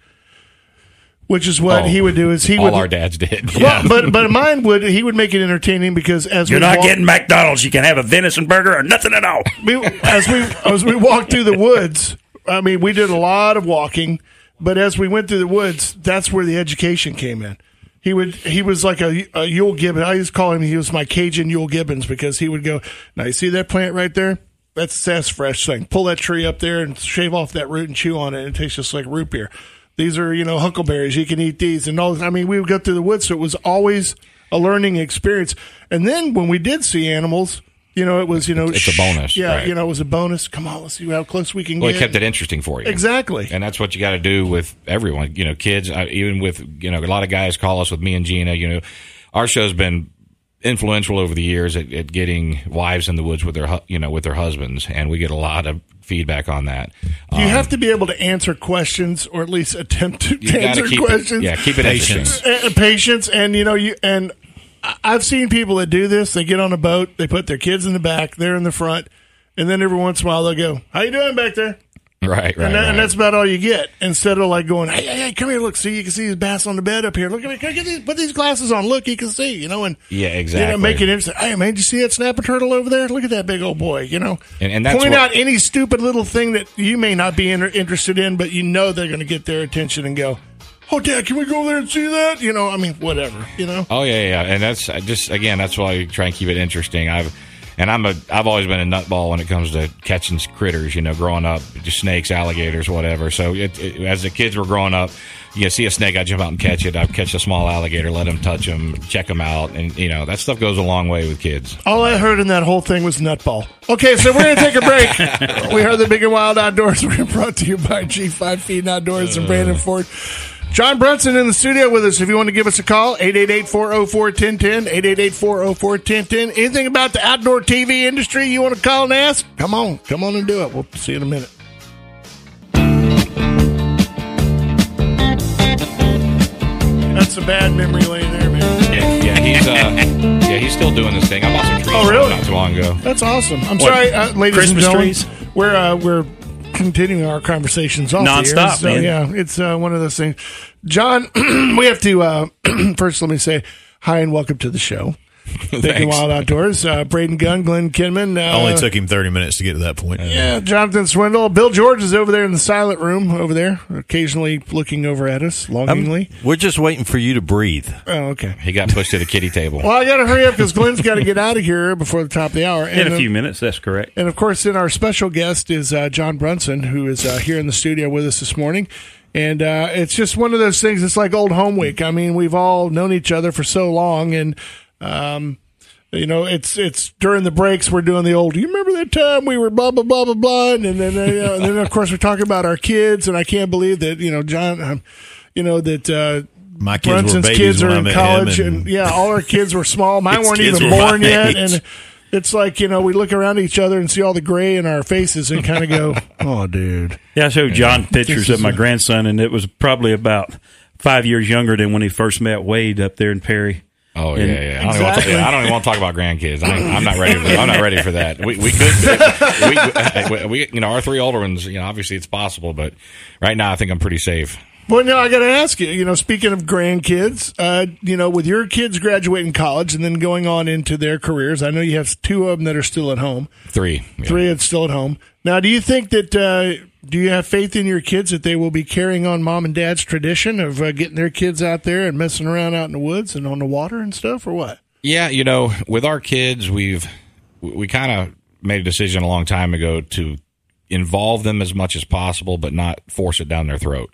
Speaker 2: which is what
Speaker 4: Oh,
Speaker 2: he would do is he
Speaker 4: All
Speaker 2: would.
Speaker 4: our dads did.
Speaker 2: well, but but mine would he would make it entertaining because as
Speaker 1: You're
Speaker 2: we
Speaker 1: not
Speaker 2: walk-
Speaker 1: getting McDonald's. You can have a venison burger or nothing at all.
Speaker 2: we, as we as we walked through the woods, I mean, we did a lot of walking, but as we went through the woods, that's where the education came in. He would he was like a, a Euell Gibbons. I used to call him he was my Cajun Euell Gibbons because he would go. Now you see that plant right there? That's sassafras thing. Pull that tree up there and shave off that root and chew on it. It tastes just like root beer. These are you know huckleberries. You can eat these and all. I mean, we would go through the woods, so it was always a learning experience. And then when we did see animals. You know, it was you know
Speaker 4: It's a bonus,
Speaker 2: Yeah,
Speaker 4: right.
Speaker 2: you know, it was a bonus. Come on, let's see how close we can
Speaker 4: Well,
Speaker 2: get.
Speaker 4: it kept it interesting for you.
Speaker 2: Exactly.
Speaker 4: And that's what you got to do with everyone. You know, kids, uh, even with, you know, a lot of guys call us with me and Gina. You know, our show's been influential over the years at, at getting wives in the woods with their, you know, with their husbands. And we get a lot of feedback on that.
Speaker 2: you have to be able to answer questions, or at least attempt to answer questions.
Speaker 4: It, yeah, keep it
Speaker 3: Patience.
Speaker 4: interesting.
Speaker 2: and patience, and you know, you and I- I've seen people that do this. They get on a boat, they put their kids in the back, they're in the front, and then every once in a while they'll go, "How you doing back there?"
Speaker 4: Right, right.
Speaker 2: and, that,
Speaker 4: right.
Speaker 2: and that's about all you get. Instead of like going, "Hey, hey, hey, come here, look, see, you can see these bass on the bed up here. Look at me, get these, put these glasses on. Look, you can see, you know." And
Speaker 4: Yeah,
Speaker 2: You know,
Speaker 4: exactly.
Speaker 2: make it interesting. Hey, man, did you see that snapper turtle over there? Look at that big old boy. You know,
Speaker 4: And- and that's
Speaker 2: point
Speaker 4: what-
Speaker 2: out any stupid little thing that you may not be inter- interested in, but you know they're going to get their attention and go, "Oh, Dad, can we go there and see that?" You know, I mean, whatever. You know,
Speaker 4: Oh yeah, yeah, and that's I just again that's why I try and keep it interesting. I've and I'm a I've always been a nutball when it comes to catching critters. You know, growing up, just snakes, alligators, whatever. So it, it, as the kids were growing up, you see a snake, I jump out and catch it. I catch a small alligator, let them touch them, check them out, and you know that stuff goes a long way with kids.
Speaker 2: all I heard in that whole thing was nutball. Okay, so we're going to take a break. [LAUGHS] we heard the Big and Wild Outdoors. [LAUGHS] We're brought to you by G5 Feed Outdoors and Brandon Ford. John Brunson in the studio with us. If you want to give us a call, 888-404-1010, 888-404-1010. Anything about the outdoor TV industry you want to call and ask? Come on. Come on and do it. We'll see you in a minute. That's a bad memory lane there, man.
Speaker 4: Yeah, yeah, he's uh, yeah, he's still doing this thing. I bought some trees
Speaker 2: Oh, really?
Speaker 4: not too long ago.
Speaker 2: That's awesome. I'm
Speaker 1: What,
Speaker 2: sorry, uh, ladies
Speaker 1: Christmas
Speaker 2: and gentlemen.
Speaker 1: trees?
Speaker 2: We're uh, we're continuing our conversations off the air,
Speaker 1: Nonstop,
Speaker 2: so,
Speaker 1: man.
Speaker 2: Yeah, it's uh, one of those things. John, [CLEARS THROAT] we have to uh, [CLEARS THROAT] first. Let me say hi and welcome to the show. [LAUGHS] Big and
Speaker 4: Thanks.
Speaker 2: Wild Outdoors. Uh, Braden Gunn, Glenn Kinman. Uh,
Speaker 3: Only took him 30 minutes to get to that point.
Speaker 2: yeah, Jonathan Swindle. Bill George is over there in the silent room over there, occasionally looking over at us longingly.
Speaker 6: We're just waiting for you to breathe.
Speaker 2: oh, okay.
Speaker 4: He got pushed to the kitty table. [LAUGHS]
Speaker 2: Well, I got to hurry up because Glenn's got to get out of here before the top of the hour.
Speaker 1: In
Speaker 2: And,
Speaker 1: a
Speaker 2: uh,
Speaker 1: few minutes, that's correct.
Speaker 2: And of course, then our special guest is uh, John Brunson, who is uh, here in the studio with us this morning. And uh, it's just one of those things. It's like old home week. I mean, we've all known each other for so long, and um, you know, it's it's during the breaks we're doing the old. You remember that time we were blah blah blah blah blah, and then you know, and then of course we're talking about our kids, and I can't believe that you know John, um, you know that. Uh,
Speaker 3: My kids
Speaker 2: Brunson's
Speaker 3: babies
Speaker 2: kids are in college, and,
Speaker 3: and-
Speaker 2: yeah, all our kids were small. [LAUGHS] Mine weren't even
Speaker 3: were
Speaker 2: born yet,
Speaker 3: age.
Speaker 2: and it's like you know we look around at each other and see all the gray in our faces and kind of go, [LAUGHS] "Oh, dude."
Speaker 1: Yeah, I showed John pictures of my
Speaker 2: a-
Speaker 1: grandson, and it was probably about five years younger than when he first met Wade up there in Perry.
Speaker 4: Oh
Speaker 1: And-
Speaker 4: yeah, yeah. I don't, even want to, yeah, I don't even want to talk about grandkids. I, I'm not ready. For, I'm not ready for that. We, we could, we, we, you know, our three older ones. You know, obviously it's possible, but right now I think I'm pretty safe.
Speaker 2: Well, no, I got to ask you. You know, speaking of grandkids, uh, you know, with your kids graduating college and then going on into their careers, I know you have two of them that are still at home,
Speaker 4: Three, yeah.
Speaker 2: three that's still at home. Now, do you think that? Uh, do you have faith in your kids that they will be carrying on mom and dad's tradition of uh, getting their kids out there and messing around out in the woods and on the water and stuff, or what?
Speaker 4: Yeah, you know, with our kids, we've we kind of made a decision a long time ago to involve them as much as possible, but not force it down their throat.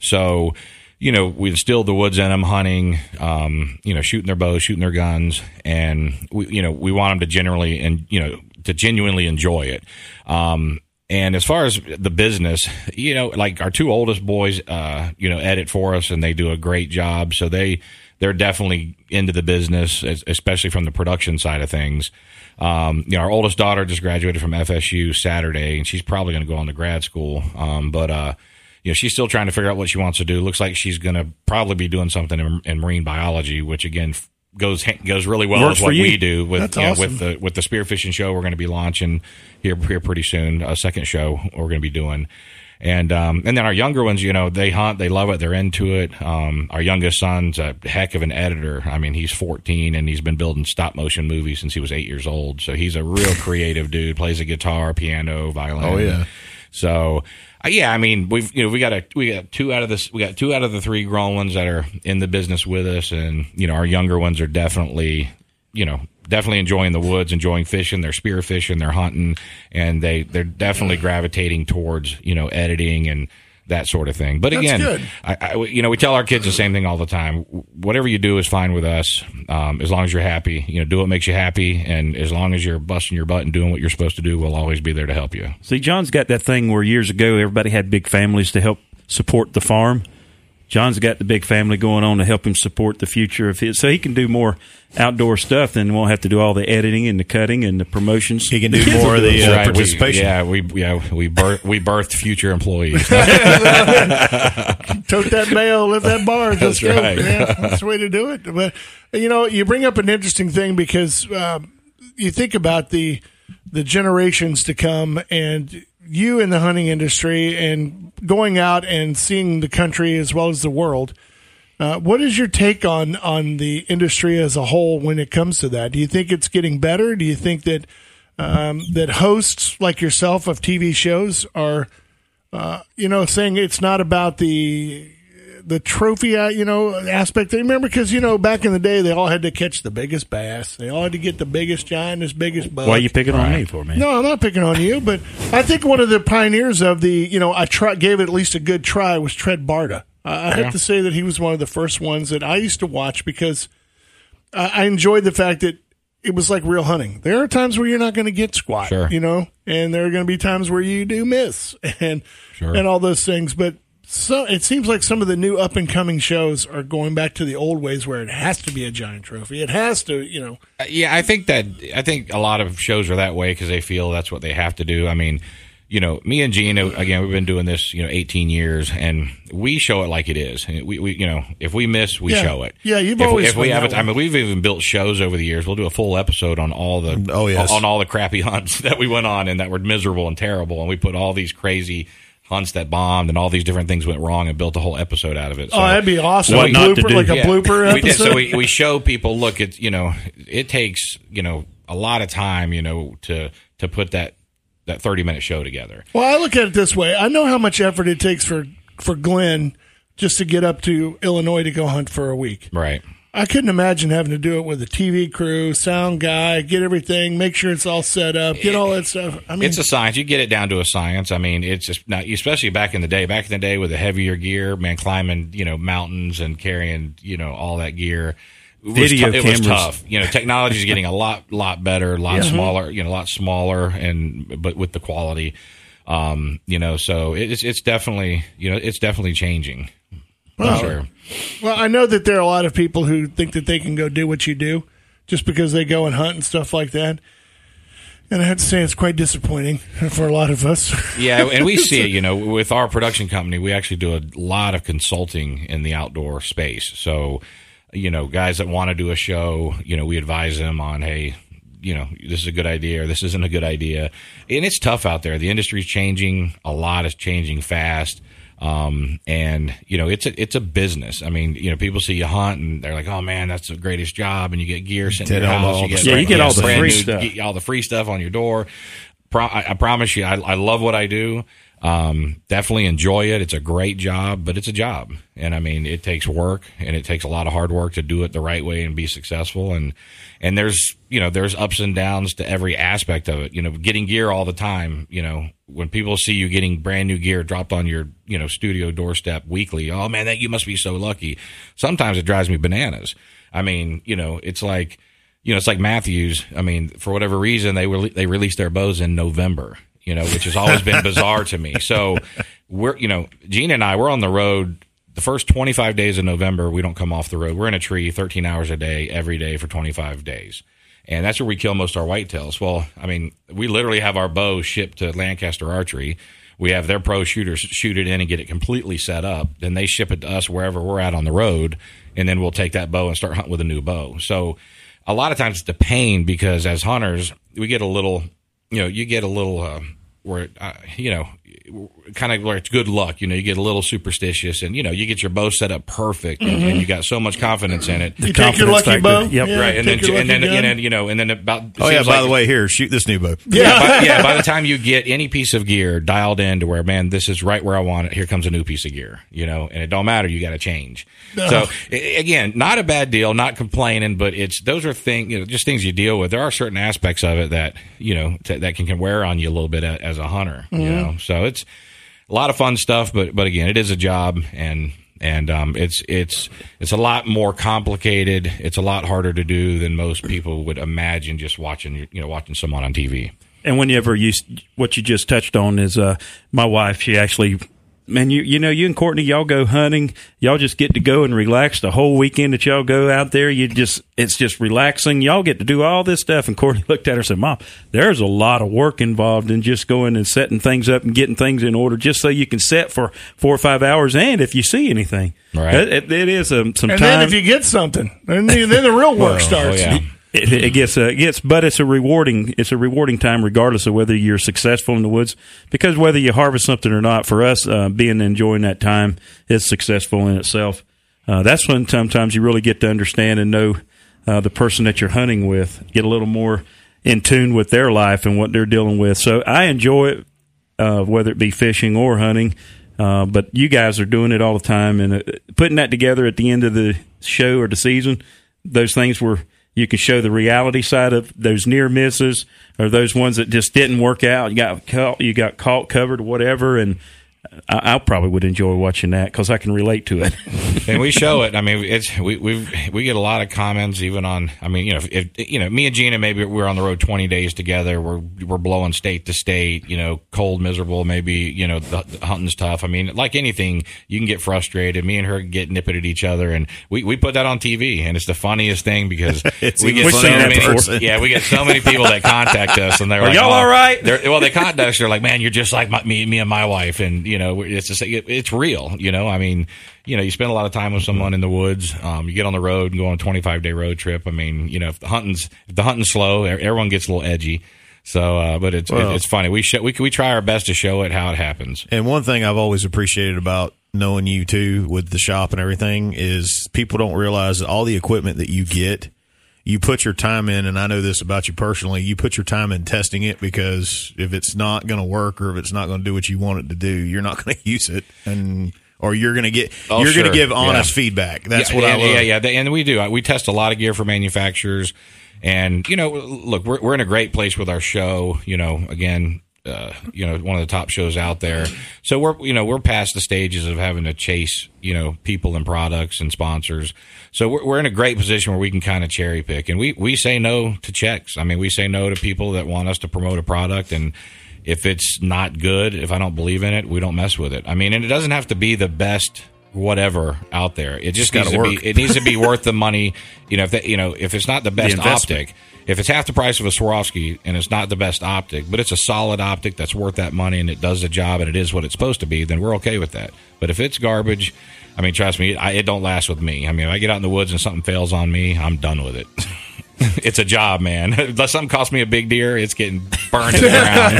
Speaker 4: So, you know, we instilled the woods in them, hunting, um, you know, shooting their bows, shooting their guns, and we, you know, we want them to generally and you know to genuinely enjoy it. Um, and as far as the business, you know, like our two oldest boys, uh, you know, edit for us and they do a great job. So they, they're definitely into the business, especially from the production side of things. Um, you know, our oldest daughter just graduated from FSU Saturday and she's probably going to go on to grad school. Um, but, uh, you know, she's still trying to figure out what she wants to do. Looks like she's going to probably be doing something in, in marine biology, which again goes goes really well
Speaker 1: Works
Speaker 4: with what
Speaker 1: you.
Speaker 4: we do with
Speaker 2: That's
Speaker 4: you know,
Speaker 2: awesome.
Speaker 4: with the with the spearfishing show. We're going to be launching here here pretty soon. A second show we're going to be doing. And um, and then our younger ones, you know, they hunt, they love it, they're into it. Um, our youngest son's a heck of an editor. I mean, he's 14 and he's been building stop motion movies since he was eight years old. So he's a real [LAUGHS] creative dude. Plays a guitar, piano, violin.
Speaker 3: Oh, yeah.
Speaker 4: So uh, yeah, I mean, we've you know we got a we got two out of this we got two out of the three grown ones that are in the business with us, and you know our younger ones are definitely you know definitely enjoying the woods, enjoying fishing. They're spear fishing, they're hunting, and they they're definitely gravitating towards you know editing and that sort of thing. But
Speaker 2: That's
Speaker 4: again. I, I, you know, we tell our kids the same thing all the time. Whatever you do is fine with us, um, as long as you're happy. You know, do what makes you happy, and as long as you're busting your butt and doing what you're supposed to do, we'll always be there to help you.
Speaker 1: See, John's got that thing where years ago everybody had big families to help support the farm. John's got the big family going on to help him support the future of his, so he can do more outdoor stuff and won't have to do all the editing and the cutting and the promotions.
Speaker 3: He can do [LAUGHS] more of the uh,
Speaker 4: Right, we-
Speaker 3: participation.
Speaker 4: yeah, we yeah we birth, we birthed future employees. [LAUGHS]
Speaker 2: Tote that mail, lift that bar. Let's
Speaker 4: That's
Speaker 2: go.
Speaker 4: right.
Speaker 2: Yeah, that's the way to do it. But you know, you bring up an interesting thing because um, you think about the the generations to come, and you in the hunting industry, and going out and seeing the country as well as the world. Uh, what is your take on on the industry as a whole when it comes to that? Do you think it's getting better? Do you think that um, that hosts like yourself of TV shows are, uh, you know, saying it's not about the the trophy, uh, you know, aspect. Remember, because you know, back in the day, they all had to catch the biggest bass. They all had to get the biggest giant, biggest buck.
Speaker 1: Why are you picking on me for, man?
Speaker 2: No, I'm not picking on you, but I think one of the pioneers of the, you know, I try, gave it at least a good try was Tred Barta. I I have to say that he was one of the first ones that I used to watch because I, I enjoyed the fact that it was like real hunting. There are times where you're not going to get squat,
Speaker 4: Sure.
Speaker 2: you know, and there are going to be times where you do miss [LAUGHS] and
Speaker 4: Sure.
Speaker 2: and all those things. But so it seems like some of the new up and coming shows are going back to the old ways where it has to be a giant trophy. It has to, you know.
Speaker 4: Uh, yeah, I think that I think a lot of shows are that way because they feel that's what they have to do. I mean, you know, me and Gene again, we've been doing this, you know, 18 years, and we show it like it is. We, we you know, if we miss, we
Speaker 2: Yeah.
Speaker 4: show it.
Speaker 2: Yeah, you've
Speaker 4: if,
Speaker 2: always
Speaker 4: if we have
Speaker 2: that
Speaker 4: it. I mean, we've even built shows over the years. We'll do a full episode on all the
Speaker 3: Oh, yes.
Speaker 4: on all the crappy [LAUGHS] hunts that we went on and that were miserable and terrible, and we put all these crazy hunts that bombed and all these different things went wrong and built a whole episode out of it. So-
Speaker 2: oh, that'd be awesome.
Speaker 1: What
Speaker 2: a
Speaker 1: not to do.
Speaker 2: like a
Speaker 4: yeah,
Speaker 2: blooper
Speaker 4: we did.
Speaker 2: episode.
Speaker 4: So we, we show people, look, it's you know, it takes you know a lot of time, you know, to to put that that thirty minute show together.
Speaker 2: Well, I look at it this way. I know how much effort it takes for for Glenn just to get up to Illinois to go hunt for a week.
Speaker 4: Right.
Speaker 2: I couldn't imagine having to do it with a TV crew, sound guy, get everything, make sure it's all set up, get all that stuff. I mean,
Speaker 4: It's a science. You get it down to a science. I mean, it's just not, especially back in the day. Back in the day with the heavier gear, man, climbing you know mountains and carrying you know all that gear. It was
Speaker 1: Video
Speaker 4: tou- it was tough. You know, technology is getting a lot, lot better, a lot smaller. You know, a lot smaller, and but with the quality. Um, you know, so it's it's definitely you know it's definitely changing.
Speaker 2: Well,
Speaker 4: sure.
Speaker 2: well, I know that there are a lot of people who think that they can go do what you do just because they go and hunt and stuff like that. And I have to say, it's quite disappointing for a lot of us.
Speaker 4: Yeah, and we [LAUGHS] see it. You know, with our production company, we actually do a lot of consulting in the outdoor space. So, you know, guys that want to do a show, you know, we advise them on, hey, you know, this is a good idea or this isn't a good idea. And it's tough out there. The industry's changing. A lot is changing fast. Um, and you know, it's a, it's a business. I mean, you know, people see you hunt and they're like, oh man, that's the greatest job. And you get gear sent to your house.
Speaker 3: the-
Speaker 4: You get,
Speaker 1: Yeah, you get all the free
Speaker 4: new-
Speaker 1: stuff.
Speaker 4: get all the free stuff on your door. Pro- I, I promise you, I, I love what I do. Um, definitely enjoy it. It's a great job, but it's a job, and I mean, it takes work and it takes a lot of hard work to do it the right way and be successful. And and there's you know there's ups and downs to every aspect of it. You know, getting gear all the time. You know, when people see you getting brand new gear dropped on your you know studio doorstep weekly, oh man, that you must be so lucky. Sometimes it drives me bananas. I mean, you know, it's like you know, it's like Mathews. I mean, for whatever reason, they re- they released their bows in November. You know, which has always been bizarre to me. So we're, you know, Gene and I, we're on the road. The first 25 days of November, we don't come off the road. We're in a tree 13 hours a day, every day for 25 days. And that's where we kill most of our whitetails. Well, I mean, we literally have our bow shipped to Lancaster Archery. We have their pro shooters shoot it in and get it completely set up. Then they ship it to us wherever we're at on the road, and then we'll take that bow and start hunting with a new bow. So a lot of times it's a pain because as hunters, we get a little, you know, you get a little uh, where uh, you know kind of where it's good luck. You know, you get a little superstitious, and you know, you get your bow set up perfect, and, and you got so much confidence in it.
Speaker 2: You take your lucky
Speaker 1: factor.
Speaker 2: bow.
Speaker 1: Yep.
Speaker 2: Yeah,
Speaker 4: right, and then and then, and then you know, and then about
Speaker 3: Oh yeah, by
Speaker 4: like-
Speaker 3: the way, here, shoot this new bow.
Speaker 4: yeah, by, yeah. By the time you get any piece of gear dialed in to where, man, this is right where I want it. Here comes a new piece of gear, you know, and it don't matter. You got to change. So again, not a bad deal. Not complaining, but it's those are things, you know, just things you deal with. There are certain aspects of it that you know t- that can, can wear on you a little bit as a hunter. You mm-hmm. know, so it's a lot of fun stuff. But but again, it is a job and. And um, it's it's it's a lot more complicated. It's a lot harder to do than most people would imagine. Just watching you know watching someone on TV.
Speaker 1: And whenever you what you just touched on is uh, my wife. She actually, man, you you know you and Courtney, y'all go hunting. Y'all just get to go and relax the whole weekend that y'all go out there. You just it's just relaxing. Y'all get to do all this stuff. And Courtney [LAUGHS] looked at her and said, "Mom, there's a lot of work involved in just going and setting things up and getting things in order, just so you can set for four or five hours. And if you see anything,
Speaker 4: Right.
Speaker 1: it, it- it is um, some
Speaker 2: And
Speaker 1: time.
Speaker 2: then if you get something, then the, then the real work
Speaker 4: Oh
Speaker 2: starts.
Speaker 4: yeah.
Speaker 1: It, it gets uh, gets but it's a rewarding it's a rewarding time regardless of whether you're successful in the woods because whether you harvest something or not for us uh, being enjoying that time is successful in itself uh, that's when sometimes you really get to understand and know uh, the person that you're hunting with get a little more in tune with their life and what they're dealing with so I enjoy it uh, whether it be fishing or hunting. Uh, but you guys are doing it all the time, and putting that together at the end of the show or the season, those things where you can show the reality side of those near misses or those ones that just didn't work out. You got caught, you got caught, covered, whatever, and I, I probably would enjoy watching that because I can relate to it. [LAUGHS]
Speaker 4: and we [LAUGHS] show it. I mean, it's we we we get a lot of comments even on. I mean, you know, if, you know, me and Gina maybe we're on the road twenty days together. We're we're blowing state to state. You know, cold, miserable. Maybe you know, the, the hunting's tough. I mean, like anything, you can get frustrated. Me and her get nipping at each other, and we, we put that on TV, and it's the funniest thing because [LAUGHS] we get so many. Yeah, we get so many people that contact us, and they're
Speaker 1: Are
Speaker 4: like,
Speaker 1: y'all
Speaker 4: "Oh,"
Speaker 1: all right?
Speaker 4: well, they contact us. They're like, "Man, you're just like my, me, me and my wife," and you know, it's just it, it's real. You know, I mean, you know, you spend a lot of time with someone in the woods. Um, you get on the road and go on a 25 day road trip. I mean, you know, if the hunting's if the hunting's slow, everyone gets a little edgy. So, uh, but it's
Speaker 3: Well-
Speaker 4: it's funny. We show, we we try our best to show it how it happens.
Speaker 3: And one thing I've always appreciated about knowing you too with the shop and everything is people don't realize that all the equipment that you get, you put your time in, and I know this about you personally, you put your time in testing it because if it's not going to work or if it's not going to do what you want it to do, you're not [LAUGHS] going to use it. And, or you're going to get,
Speaker 4: Oh,
Speaker 3: you're going to give honest
Speaker 4: Yeah.
Speaker 3: feedback. That's
Speaker 4: yeah,
Speaker 3: what I love.
Speaker 4: Yeah, yeah, and we do. We test a lot of gear for manufacturers, and you know, look, we're we're in a great place with our show. You know, again, uh, you know, one of the top shows out there. So we're you know we're past the stages of having to chase you know people and products and sponsors. So we're we're in a great position where we can kind of cherry pick, and we we say no to checks. I mean, we say no to people that want us to promote a product and. If it's not good, if I don't believe in it, we don't mess with it. I mean, and it doesn't have to be the best whatever out there. It just needs
Speaker 3: gotta work.
Speaker 4: be. It needs to be worth the money. You know, if that, you know, if it's not the best
Speaker 1: investment.
Speaker 4: optic, if it's half the price of a Swarovski and it's not the best optic, but it's a solid optic that's worth that money and it does the job and it is what it's supposed to be, then we're okay with that. But if it's garbage, I mean, trust me, I, it don't last with me. I mean, if I get out in the woods and something fails on me, I'm done with it. [LAUGHS] [LAUGHS] it's a job, man. [LAUGHS] Unless something costs me a big deer, it's getting burned to the [LAUGHS] ground.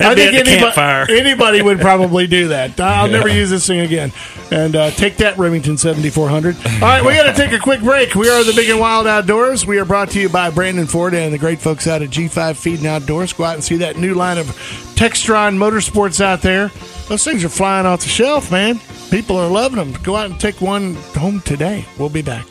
Speaker 2: I think anybody, anybody would probably do that. I'll never use this thing again. And uh, take that, Remington 7400. All right, we got to take a quick break. We are the Big and Wild Outdoors. We are brought to you by Brandon Ford and the great folks out at G5 Feeding Outdoors. Go out and see that new line of Textron Motorsports out there. Those things are flying off the shelf, man. People are loving them. Go out and take one home today. We'll be back.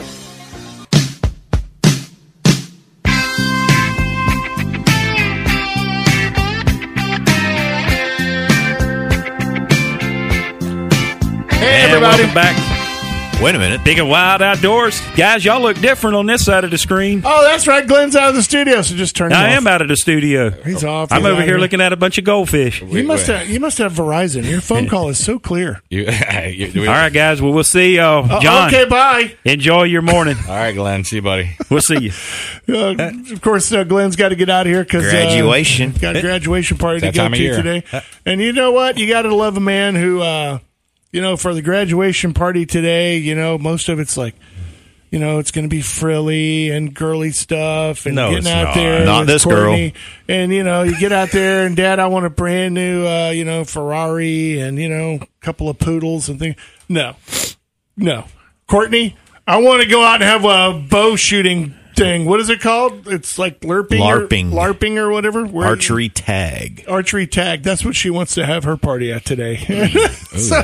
Speaker 2: Hey,
Speaker 1: And
Speaker 2: everybody.
Speaker 1: welcome back.
Speaker 3: Wait a minute.
Speaker 1: Big and wild outdoors, guys. Y'all look different on this side of the screen.
Speaker 2: Oh, that's right. Glenn's out of the studio, so just turn him
Speaker 1: I
Speaker 2: off.
Speaker 1: am out of the studio.
Speaker 2: He's off.
Speaker 1: I'm
Speaker 2: He's
Speaker 1: over here looking at a bunch of goldfish.
Speaker 2: You must have. You must have Verizon. Your phone call is so clear. [LAUGHS]
Speaker 4: You, you,
Speaker 1: All right, guys. Well, we'll see y'all.
Speaker 2: Uh,
Speaker 1: John,
Speaker 2: okay, bye.
Speaker 1: enjoy your morning. [LAUGHS]
Speaker 4: All right, Glenn. See you, buddy.
Speaker 1: We'll see you.
Speaker 2: Uh, of course, uh, Glenn's got to get out of here because
Speaker 3: Graduation.
Speaker 2: got a graduation party to
Speaker 4: That
Speaker 2: go to today. And you know what? You got to love a man who, uh, you know, for the graduation party today. You know, most of it's like. You know, it's going to be frilly and girly stuff and
Speaker 6: No,
Speaker 2: getting
Speaker 6: it's
Speaker 2: out
Speaker 6: not.
Speaker 2: there.
Speaker 3: Not
Speaker 2: with
Speaker 3: this girl.
Speaker 2: Courtney. And, you know, you get out there and, Dad, I want a brand new, uh, you know, Ferrari and, you know, a couple of poodles and things. No. No. Courtney, I want to go out and have a bow shooting thing. What is it called? It's like LARPing.
Speaker 3: LARPing.
Speaker 2: Or, LARPing or whatever. Where-
Speaker 3: Archery tag.
Speaker 2: Archery tag. That's what she wants to have her party at today. [LAUGHS] so,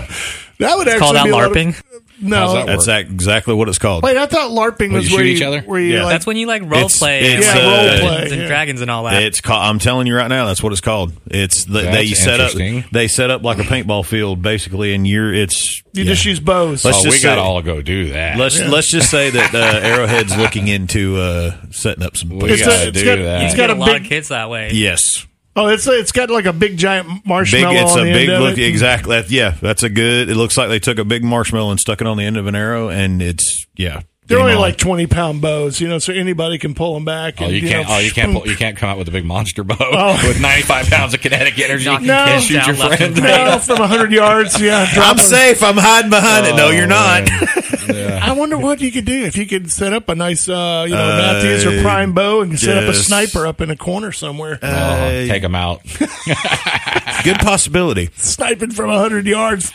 Speaker 2: that would actually
Speaker 7: Call that
Speaker 2: be a lot of-
Speaker 7: LARPing.
Speaker 2: No.
Speaker 4: That
Speaker 3: That's ac- exactly what it's called.
Speaker 2: Wait, I thought LARPing
Speaker 4: What,
Speaker 2: was
Speaker 4: you
Speaker 2: where
Speaker 4: shoot
Speaker 2: you,
Speaker 4: each other?
Speaker 2: where you
Speaker 3: Yeah.
Speaker 2: like,
Speaker 7: That's when you like role
Speaker 3: It's-
Speaker 7: play,
Speaker 3: it's,
Speaker 7: yeah,
Speaker 2: uh,
Speaker 7: role
Speaker 2: play,
Speaker 7: Dungeons and
Speaker 2: yeah.
Speaker 7: Dragons and all that.
Speaker 3: It's called, I'm telling you right now, that's what it's called. It's the,
Speaker 4: That's
Speaker 3: they set up
Speaker 4: interesting.
Speaker 3: they set up like a paintball field basically, and you're it's
Speaker 2: you
Speaker 3: yeah.
Speaker 2: just use bows.
Speaker 3: Let's
Speaker 4: oh,
Speaker 3: just
Speaker 4: we got to all go do that.
Speaker 3: Let's let's just say [LAUGHS] that uh, Arrowhead's looking into uh, setting up some.
Speaker 4: we
Speaker 2: It's
Speaker 4: got
Speaker 2: a-
Speaker 4: to do that.
Speaker 7: you
Speaker 2: it's
Speaker 7: can
Speaker 2: got
Speaker 7: get
Speaker 2: a
Speaker 7: a lot
Speaker 2: big-
Speaker 7: of kids that way.
Speaker 3: Yes,
Speaker 2: oh, it's it's got like a big giant
Speaker 3: big.
Speaker 2: marshmallow
Speaker 3: It's a big look. Exactly. Yeah, that's a good. It looks like they took a big marshmallow and stuck it on the end of an arrow, and it's yeah.
Speaker 2: They're only
Speaker 3: on.
Speaker 2: like twenty pound bows, you know, so anybody can pull them back.
Speaker 4: Oh,
Speaker 2: and,
Speaker 4: you can't!
Speaker 2: know,
Speaker 4: Oh, you can't! Pull, you can't come out with a big monster bow [LAUGHS]
Speaker 2: Oh.
Speaker 4: with ninety-five pounds of kinetic energy
Speaker 2: No.
Speaker 4: and shoot your friend.
Speaker 7: right.
Speaker 2: No, from hundred yards. Yeah, drop
Speaker 3: I'm
Speaker 2: 'em.
Speaker 3: safe. I'm hiding behind it. No,
Speaker 4: Oh,
Speaker 3: you're not.
Speaker 4: man. [LAUGHS]
Speaker 2: I wonder what you could do if you could set up a nice, uh, you know,
Speaker 3: Uh,
Speaker 2: Mathews or prime bow and set up a sniper up in a corner somewhere,
Speaker 4: Oh, take them out. [LAUGHS]
Speaker 3: Good possibility.
Speaker 2: sniping from hundred yards.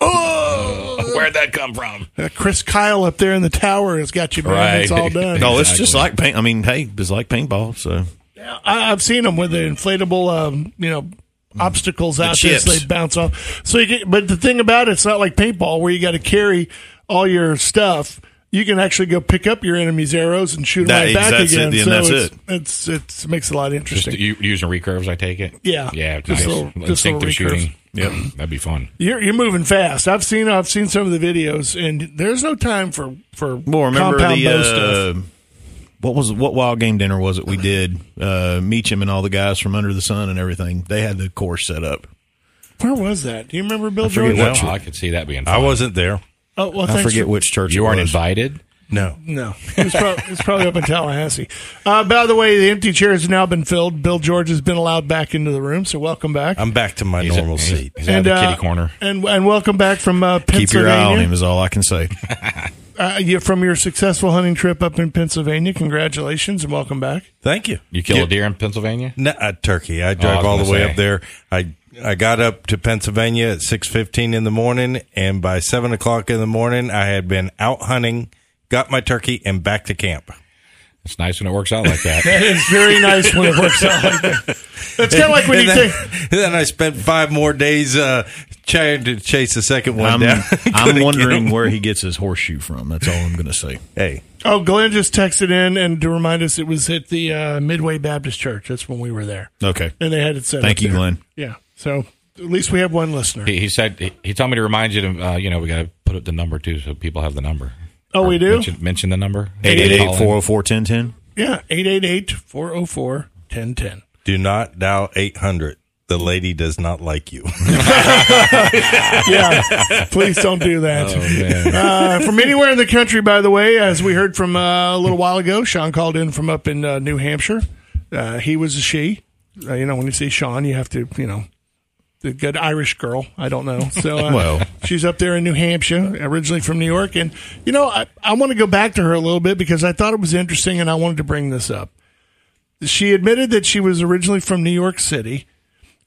Speaker 2: Oh,
Speaker 4: Where'd that come from?
Speaker 2: Uh, Chris Kyle up there in the tower has got you, man.
Speaker 4: Right.
Speaker 2: It's all done.
Speaker 3: No, it's just like paint. I mean, hey, it's like paintball. So
Speaker 2: I, I've seen them with the inflatable, um, you know, obstacles out there, so
Speaker 3: chips.
Speaker 2: they bounce off. So you get, but the thing about it, it's not like paintball where you got to carry all your stuff. You can actually go pick up your enemy's arrows and shoot them
Speaker 3: That-
Speaker 2: right back
Speaker 3: that's it,
Speaker 2: again.
Speaker 3: and
Speaker 2: so
Speaker 3: that's
Speaker 2: it's,
Speaker 3: it.
Speaker 2: It's, it's it makes it a lot
Speaker 4: Just
Speaker 2: interesting.
Speaker 4: you, using recurves, I take it.
Speaker 2: Yeah.
Speaker 4: yeah,
Speaker 2: Just
Speaker 4: nice.
Speaker 2: little- just
Speaker 4: instinctive
Speaker 2: little
Speaker 4: shooting.
Speaker 3: Yep. [CLEARS THROAT]
Speaker 4: that'd be fun.
Speaker 2: You're you're moving fast. I've seen I've seen some of the videos, and there's no time for for
Speaker 3: Well, remember
Speaker 2: compound
Speaker 3: the
Speaker 2: bow stuff.
Speaker 3: uh, what was what wild game dinner was it we did? Uh, Meacham and all the guys from Under the Sun and everything. They had the course set up.
Speaker 2: Where was that? Do you remember Bill
Speaker 3: forget
Speaker 2: George?
Speaker 4: Well, I could see that being. Fun.
Speaker 6: I wasn't there.
Speaker 2: Oh well,
Speaker 3: I forget
Speaker 2: for-
Speaker 3: which church
Speaker 4: You
Speaker 3: it
Speaker 4: weren't
Speaker 3: was.
Speaker 4: invited.
Speaker 6: No.
Speaker 2: No, it's, was, prob- it probably up in Tallahassee. Uh, by the way, the empty chairs have now been filled. Bill George has been allowed back into the room, so welcome back.
Speaker 6: I'm back to my
Speaker 4: He's,
Speaker 6: normal
Speaker 4: he's,
Speaker 6: seat.
Speaker 4: he's out of the kitty corner.
Speaker 2: and and welcome back from uh,
Speaker 3: Keep your eye on him is all I can say. [LAUGHS]
Speaker 2: Uh, you from your successful hunting trip up in Pennsylvania. Congratulations and welcome back.
Speaker 6: Thank you.
Speaker 4: You kill
Speaker 6: Yeah.
Speaker 4: a deer in Pennsylvania?
Speaker 6: No, uh, turkey. I
Speaker 4: I
Speaker 6: drove
Speaker 4: was
Speaker 6: all the way
Speaker 4: say.
Speaker 6: up there. I I got up to Pennsylvania at six fifteen in the morning, and by seven o'clock in the morning, I had been out hunting, got my turkey, and back to camp.
Speaker 4: It's nice when it works out like that. [LAUGHS]
Speaker 2: It's very nice when it works out like that. It's kind of like when
Speaker 6: and
Speaker 2: you
Speaker 6: then,
Speaker 2: think.
Speaker 6: and then I spent five more days uh, trying to chase the second one
Speaker 3: I'm,
Speaker 6: down. [LAUGHS]
Speaker 3: I'm wondering where he gets his horseshoe from. That's all I'm going to say.
Speaker 6: Hey,
Speaker 2: Oh, Glenn just texted in and to remind us it was at the uh, Midway Baptist Church. That's when we were there,
Speaker 3: Okay.
Speaker 2: and they had it set.
Speaker 3: Thank
Speaker 2: up
Speaker 3: you,
Speaker 2: there.
Speaker 3: Glenn.
Speaker 2: Yeah. So at least we have one listener.
Speaker 4: he, he said he, he told me to remind you to uh, you know we got to put up the number too so people have the number.
Speaker 2: Oh, we do?
Speaker 4: mention, mention the number.
Speaker 3: 888-404-1010.
Speaker 2: Yeah, 888-404-1010.
Speaker 6: do not dial eight hundred. The lady does not like you. [LAUGHS]
Speaker 2: Yeah, please don't do that.
Speaker 4: Oh man.
Speaker 2: Uh, from anywhere in the country, by the way, as we heard from uh, a little while ago, Sean called in from up in uh, New Hampshire. Uh, he was a she. Uh, you know, when you say Sean, you have to, you know, the good Irish girl. I don't know. So, uh, [LAUGHS]
Speaker 3: Well.
Speaker 2: she's up there in New Hampshire, originally from New York. And, you know, I, I want to go back to her a little bit because I thought it was interesting and I wanted to bring this up. She admitted that she was originally from New York City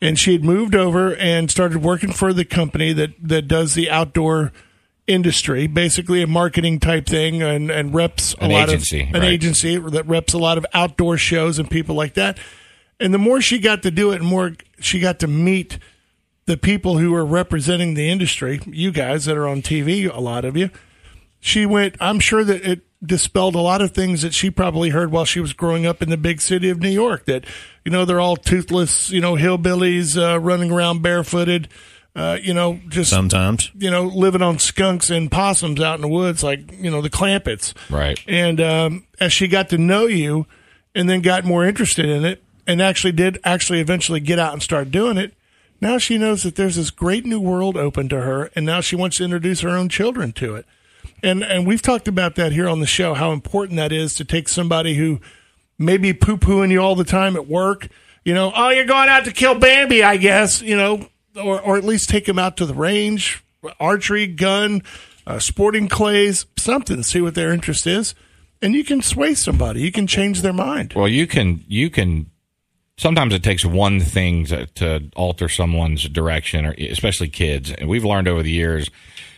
Speaker 2: and she had moved over and started working for the company that, that does the outdoor industry, basically a marketing type thing and, and reps a
Speaker 4: An
Speaker 2: lot
Speaker 4: agency,
Speaker 2: of an
Speaker 4: right.
Speaker 2: agency that reps a lot of outdoor shows and people like that. And the more she got to do it, the more she got to meet the people who are representing the industry, you guys that are on TV, a lot of you. She went, I'm sure that it dispelled a lot of things that she probably heard while she was growing up in the big city of New York that, you know, they're all toothless, you know, hillbillies uh, running around barefooted. uh, you know, just
Speaker 3: Sometimes.
Speaker 2: you know, living on skunks and possums out in the woods, like you know the Clampetts.
Speaker 4: Right.
Speaker 2: And um, as she got to know you, and then got more interested in it, and actually did actually eventually get out and start doing it. Now she knows that there's this great new world open to her, and now she wants to introduce her own children to it. And and we've talked about that here on the show, how important that is to take somebody who may be poo pooing you all the time at work. You know, oh, you're going out to kill Bambi, I guess. You know, or or at least take him out to the range, archery, gun, uh, sporting clays, something. See what their interest is, and you can sway somebody. You can change their mind.
Speaker 4: Well, you can you can. Sometimes it takes one thing to, to alter someone's direction, or especially kids. And we've learned over the years,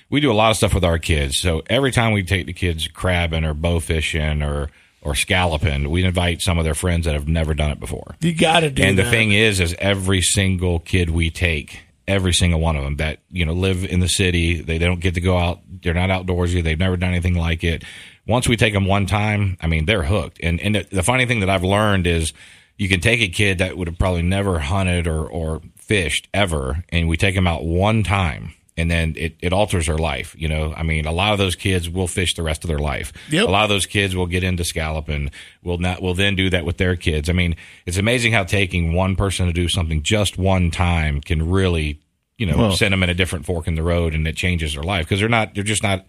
Speaker 4: we do a lot of stuff with our kids. So every time we take the kids crabbing or bow fishing or or scalloping, we invite some of their friends that have never done it before.
Speaker 2: You got to do
Speaker 4: and
Speaker 2: that.
Speaker 4: the thing is, is every single kid we take, every single one of them that you know live in the city, they, they don't get to go out. They're not outdoorsy. They've never done anything like it. Once we take them one time, I mean, they're hooked. And and the, the funny thing that I've learned is, you can take a kid that would have probably never hunted or or fished ever, and we take them out one time. And then it, it alters their life. You know, I mean, a lot of those kids will fish the rest of their life.
Speaker 2: Yep.
Speaker 4: A lot of those kids will get into scalloping. Will not. Will then do that with their kids. I mean, it's amazing how taking one person to do something just one time can really, you know,
Speaker 3: Well-
Speaker 4: send them in a different fork in the road, and it changes their life because they're not. They're just not.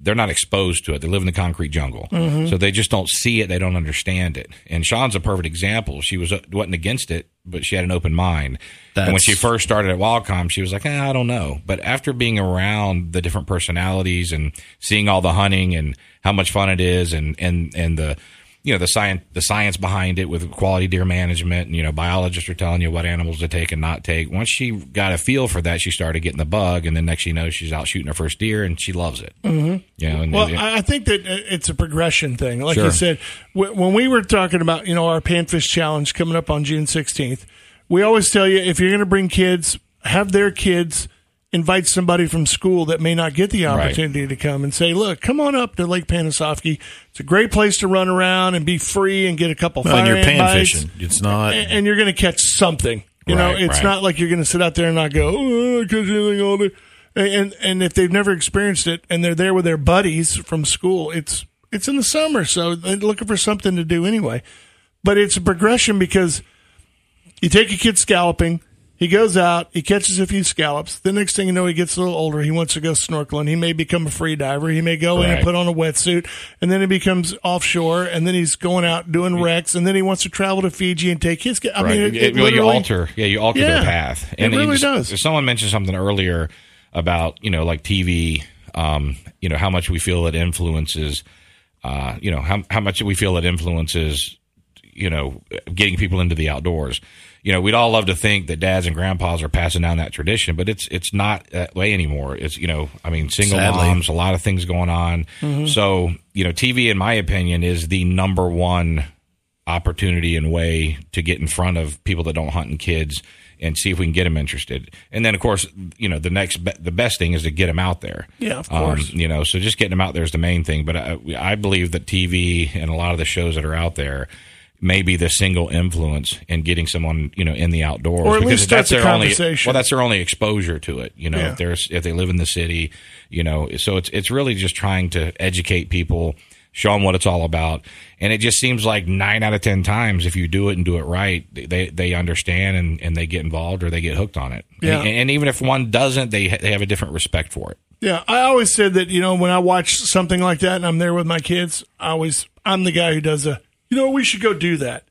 Speaker 4: They're not exposed to it. They live in the concrete jungle, so they just don't see it. They don't understand it. And Sean's a perfect example. She was wasn't against it, but she had an open mind. and when she first started at Wildcom, she was like, eh, I don't know. But after being around the different personalities and seeing all the hunting and how much fun it is, and and and the you know the science the science behind it with quality deer management, and you know biologists are telling you what animals to take and not take. Once she got a feel for that, she started getting the bug, and then next you know she's out shooting her first deer, and she loves it. Mm-hmm. You know, and,
Speaker 2: Well, I think that it's a progression thing. Like
Speaker 4: Sure.
Speaker 2: you said, when we were talking about, you know, our Panfish Challenge coming up on June 16th, we always tell you if you're going to bring kids, have their kids invite somebody from school that may not get the
Speaker 4: Right.
Speaker 2: opportunity to come and say, look, come on up to Lake Panasoffkee. It's a great place to run around and be free and get a couple
Speaker 3: Well, and
Speaker 2: fire
Speaker 3: you're pan
Speaker 2: bites.
Speaker 3: fishing. It's not.
Speaker 2: And, and you're going to catch something. You know, it's
Speaker 4: right.
Speaker 2: not like you're going to sit out there and not go, oh, I catch anything all day. And and if they've never experienced it and they're there with their buddies from school, it's it's in the summer, so they're looking for something to do anyway. But it's a progression because you take a kid scalloping, he goes out, he catches a few scallops. The next thing you know, he gets a little older. He wants to go snorkeling. He may become a free diver. He may go in and put on a wetsuit, and then he becomes offshore, and then he's going out doing wrecks, and then he wants to travel to Fiji and take his. I
Speaker 4: right.
Speaker 2: mean, it,
Speaker 4: It-
Speaker 2: it
Speaker 4: well, you alter, yeah, you alter
Speaker 2: Yeah,
Speaker 4: their path.
Speaker 2: it really
Speaker 4: just-
Speaker 2: does.
Speaker 4: Someone mentioned something earlier about you know like TV, um, you know how much we feel it influences, uh, you know how how much we feel it influences, you know, getting people into the outdoors. You know, we'd all love to think that dads and grandpas are passing down that tradition, but it's it's not that way anymore. It's you know, I mean, single
Speaker 3: Sadly.
Speaker 4: moms, a lot of things going on. So you know, TV, in my opinion, is the number one opportunity and way to get in front of people that don't hunt and kids and see if we can get them interested. And then, of course, you know, the next be- the best thing is to get them out there.
Speaker 2: Yeah, of
Speaker 4: Um,
Speaker 2: course.
Speaker 4: you know, so just getting them out there is the main thing. But I, I believe that TV and a lot of the shows that are out there may be the single influence in getting someone you know in the outdoors.
Speaker 2: Or at
Speaker 4: because
Speaker 2: least the
Speaker 4: their only well that's their only exposure to it you know
Speaker 2: Yeah.
Speaker 4: if there's if they live in the city you know. So it's it's really just trying to educate people show them what it's all about. And it just seems like nine out of ten times if you do it and do it right they they understand and, and they get involved or they get hooked on it.
Speaker 2: Yeah.
Speaker 4: and, and even if one doesn't they they have a different respect for it.
Speaker 2: Yeah, I always said that you know when I watch something like that and I'm there with my kids, I always I'm the guy who does a you know we should go do that.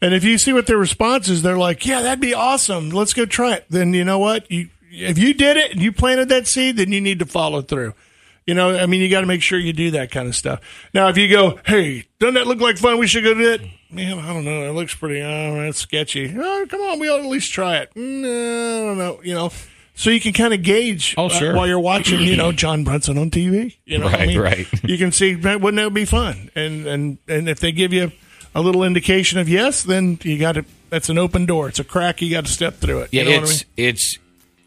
Speaker 2: And if you see what their response is, they're like, "Yeah, that'd be awesome. Let's go try it." Then you know what? You if you did it and you planted that seed, then you need to follow through. You know, I mean, you got to make sure you do that kind of stuff. Now, if you go, "Hey, doesn't that look like fun? We should go do it." Man, I don't know. It looks pretty. That's sketchy. Oh, come on, we ought to at least try it. Mm, I don't know. You know, so you can kind of gauge
Speaker 4: Oh,
Speaker 2: uh, while you're watching. You know, [CLEARS THROAT] John Brunson on TV. You know, what I
Speaker 4: Right,
Speaker 2: mean?
Speaker 4: right.
Speaker 2: You can see wouldn't that be fun? And and and if they give you a little indication of yes, then you got to. That's an open door. It's a crack. You got to step through it.
Speaker 4: Yeah,
Speaker 2: you know
Speaker 4: it's
Speaker 2: what I mean?
Speaker 4: it's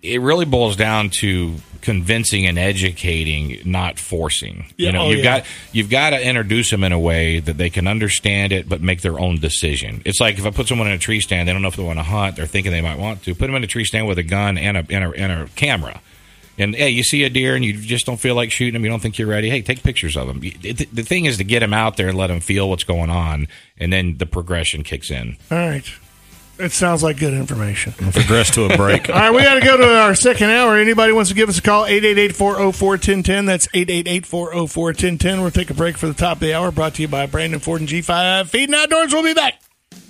Speaker 4: it really boils down to convincing and educating, not forcing.
Speaker 2: Yeah,
Speaker 4: you know,
Speaker 2: oh,
Speaker 4: you've
Speaker 2: yeah.
Speaker 4: got you've got to introduce them in a way that they can understand it, but make their own decision. It's like if I put someone in a tree stand, they don't know if they want to hunt. They're thinking they might want to. Put them in a tree stand with a gun and a and a, and a camera. And hey, you see a deer and you just don't feel like shooting them. You don't think you're ready. Hey, take pictures of them. The, the thing is to get them out there and let them feel what's going on, and then the progression kicks in.
Speaker 2: All right. It sounds like good information.
Speaker 3: Progress to a break. [LAUGHS]
Speaker 2: All right, we got to go to our second hour. Anybody wants to give us a call, 888-404-1010. That's 888-404-1010. We'll take a break for the top of the hour, brought to you by Brandon Ford and G5 Feed and Outdoors. We'll be back.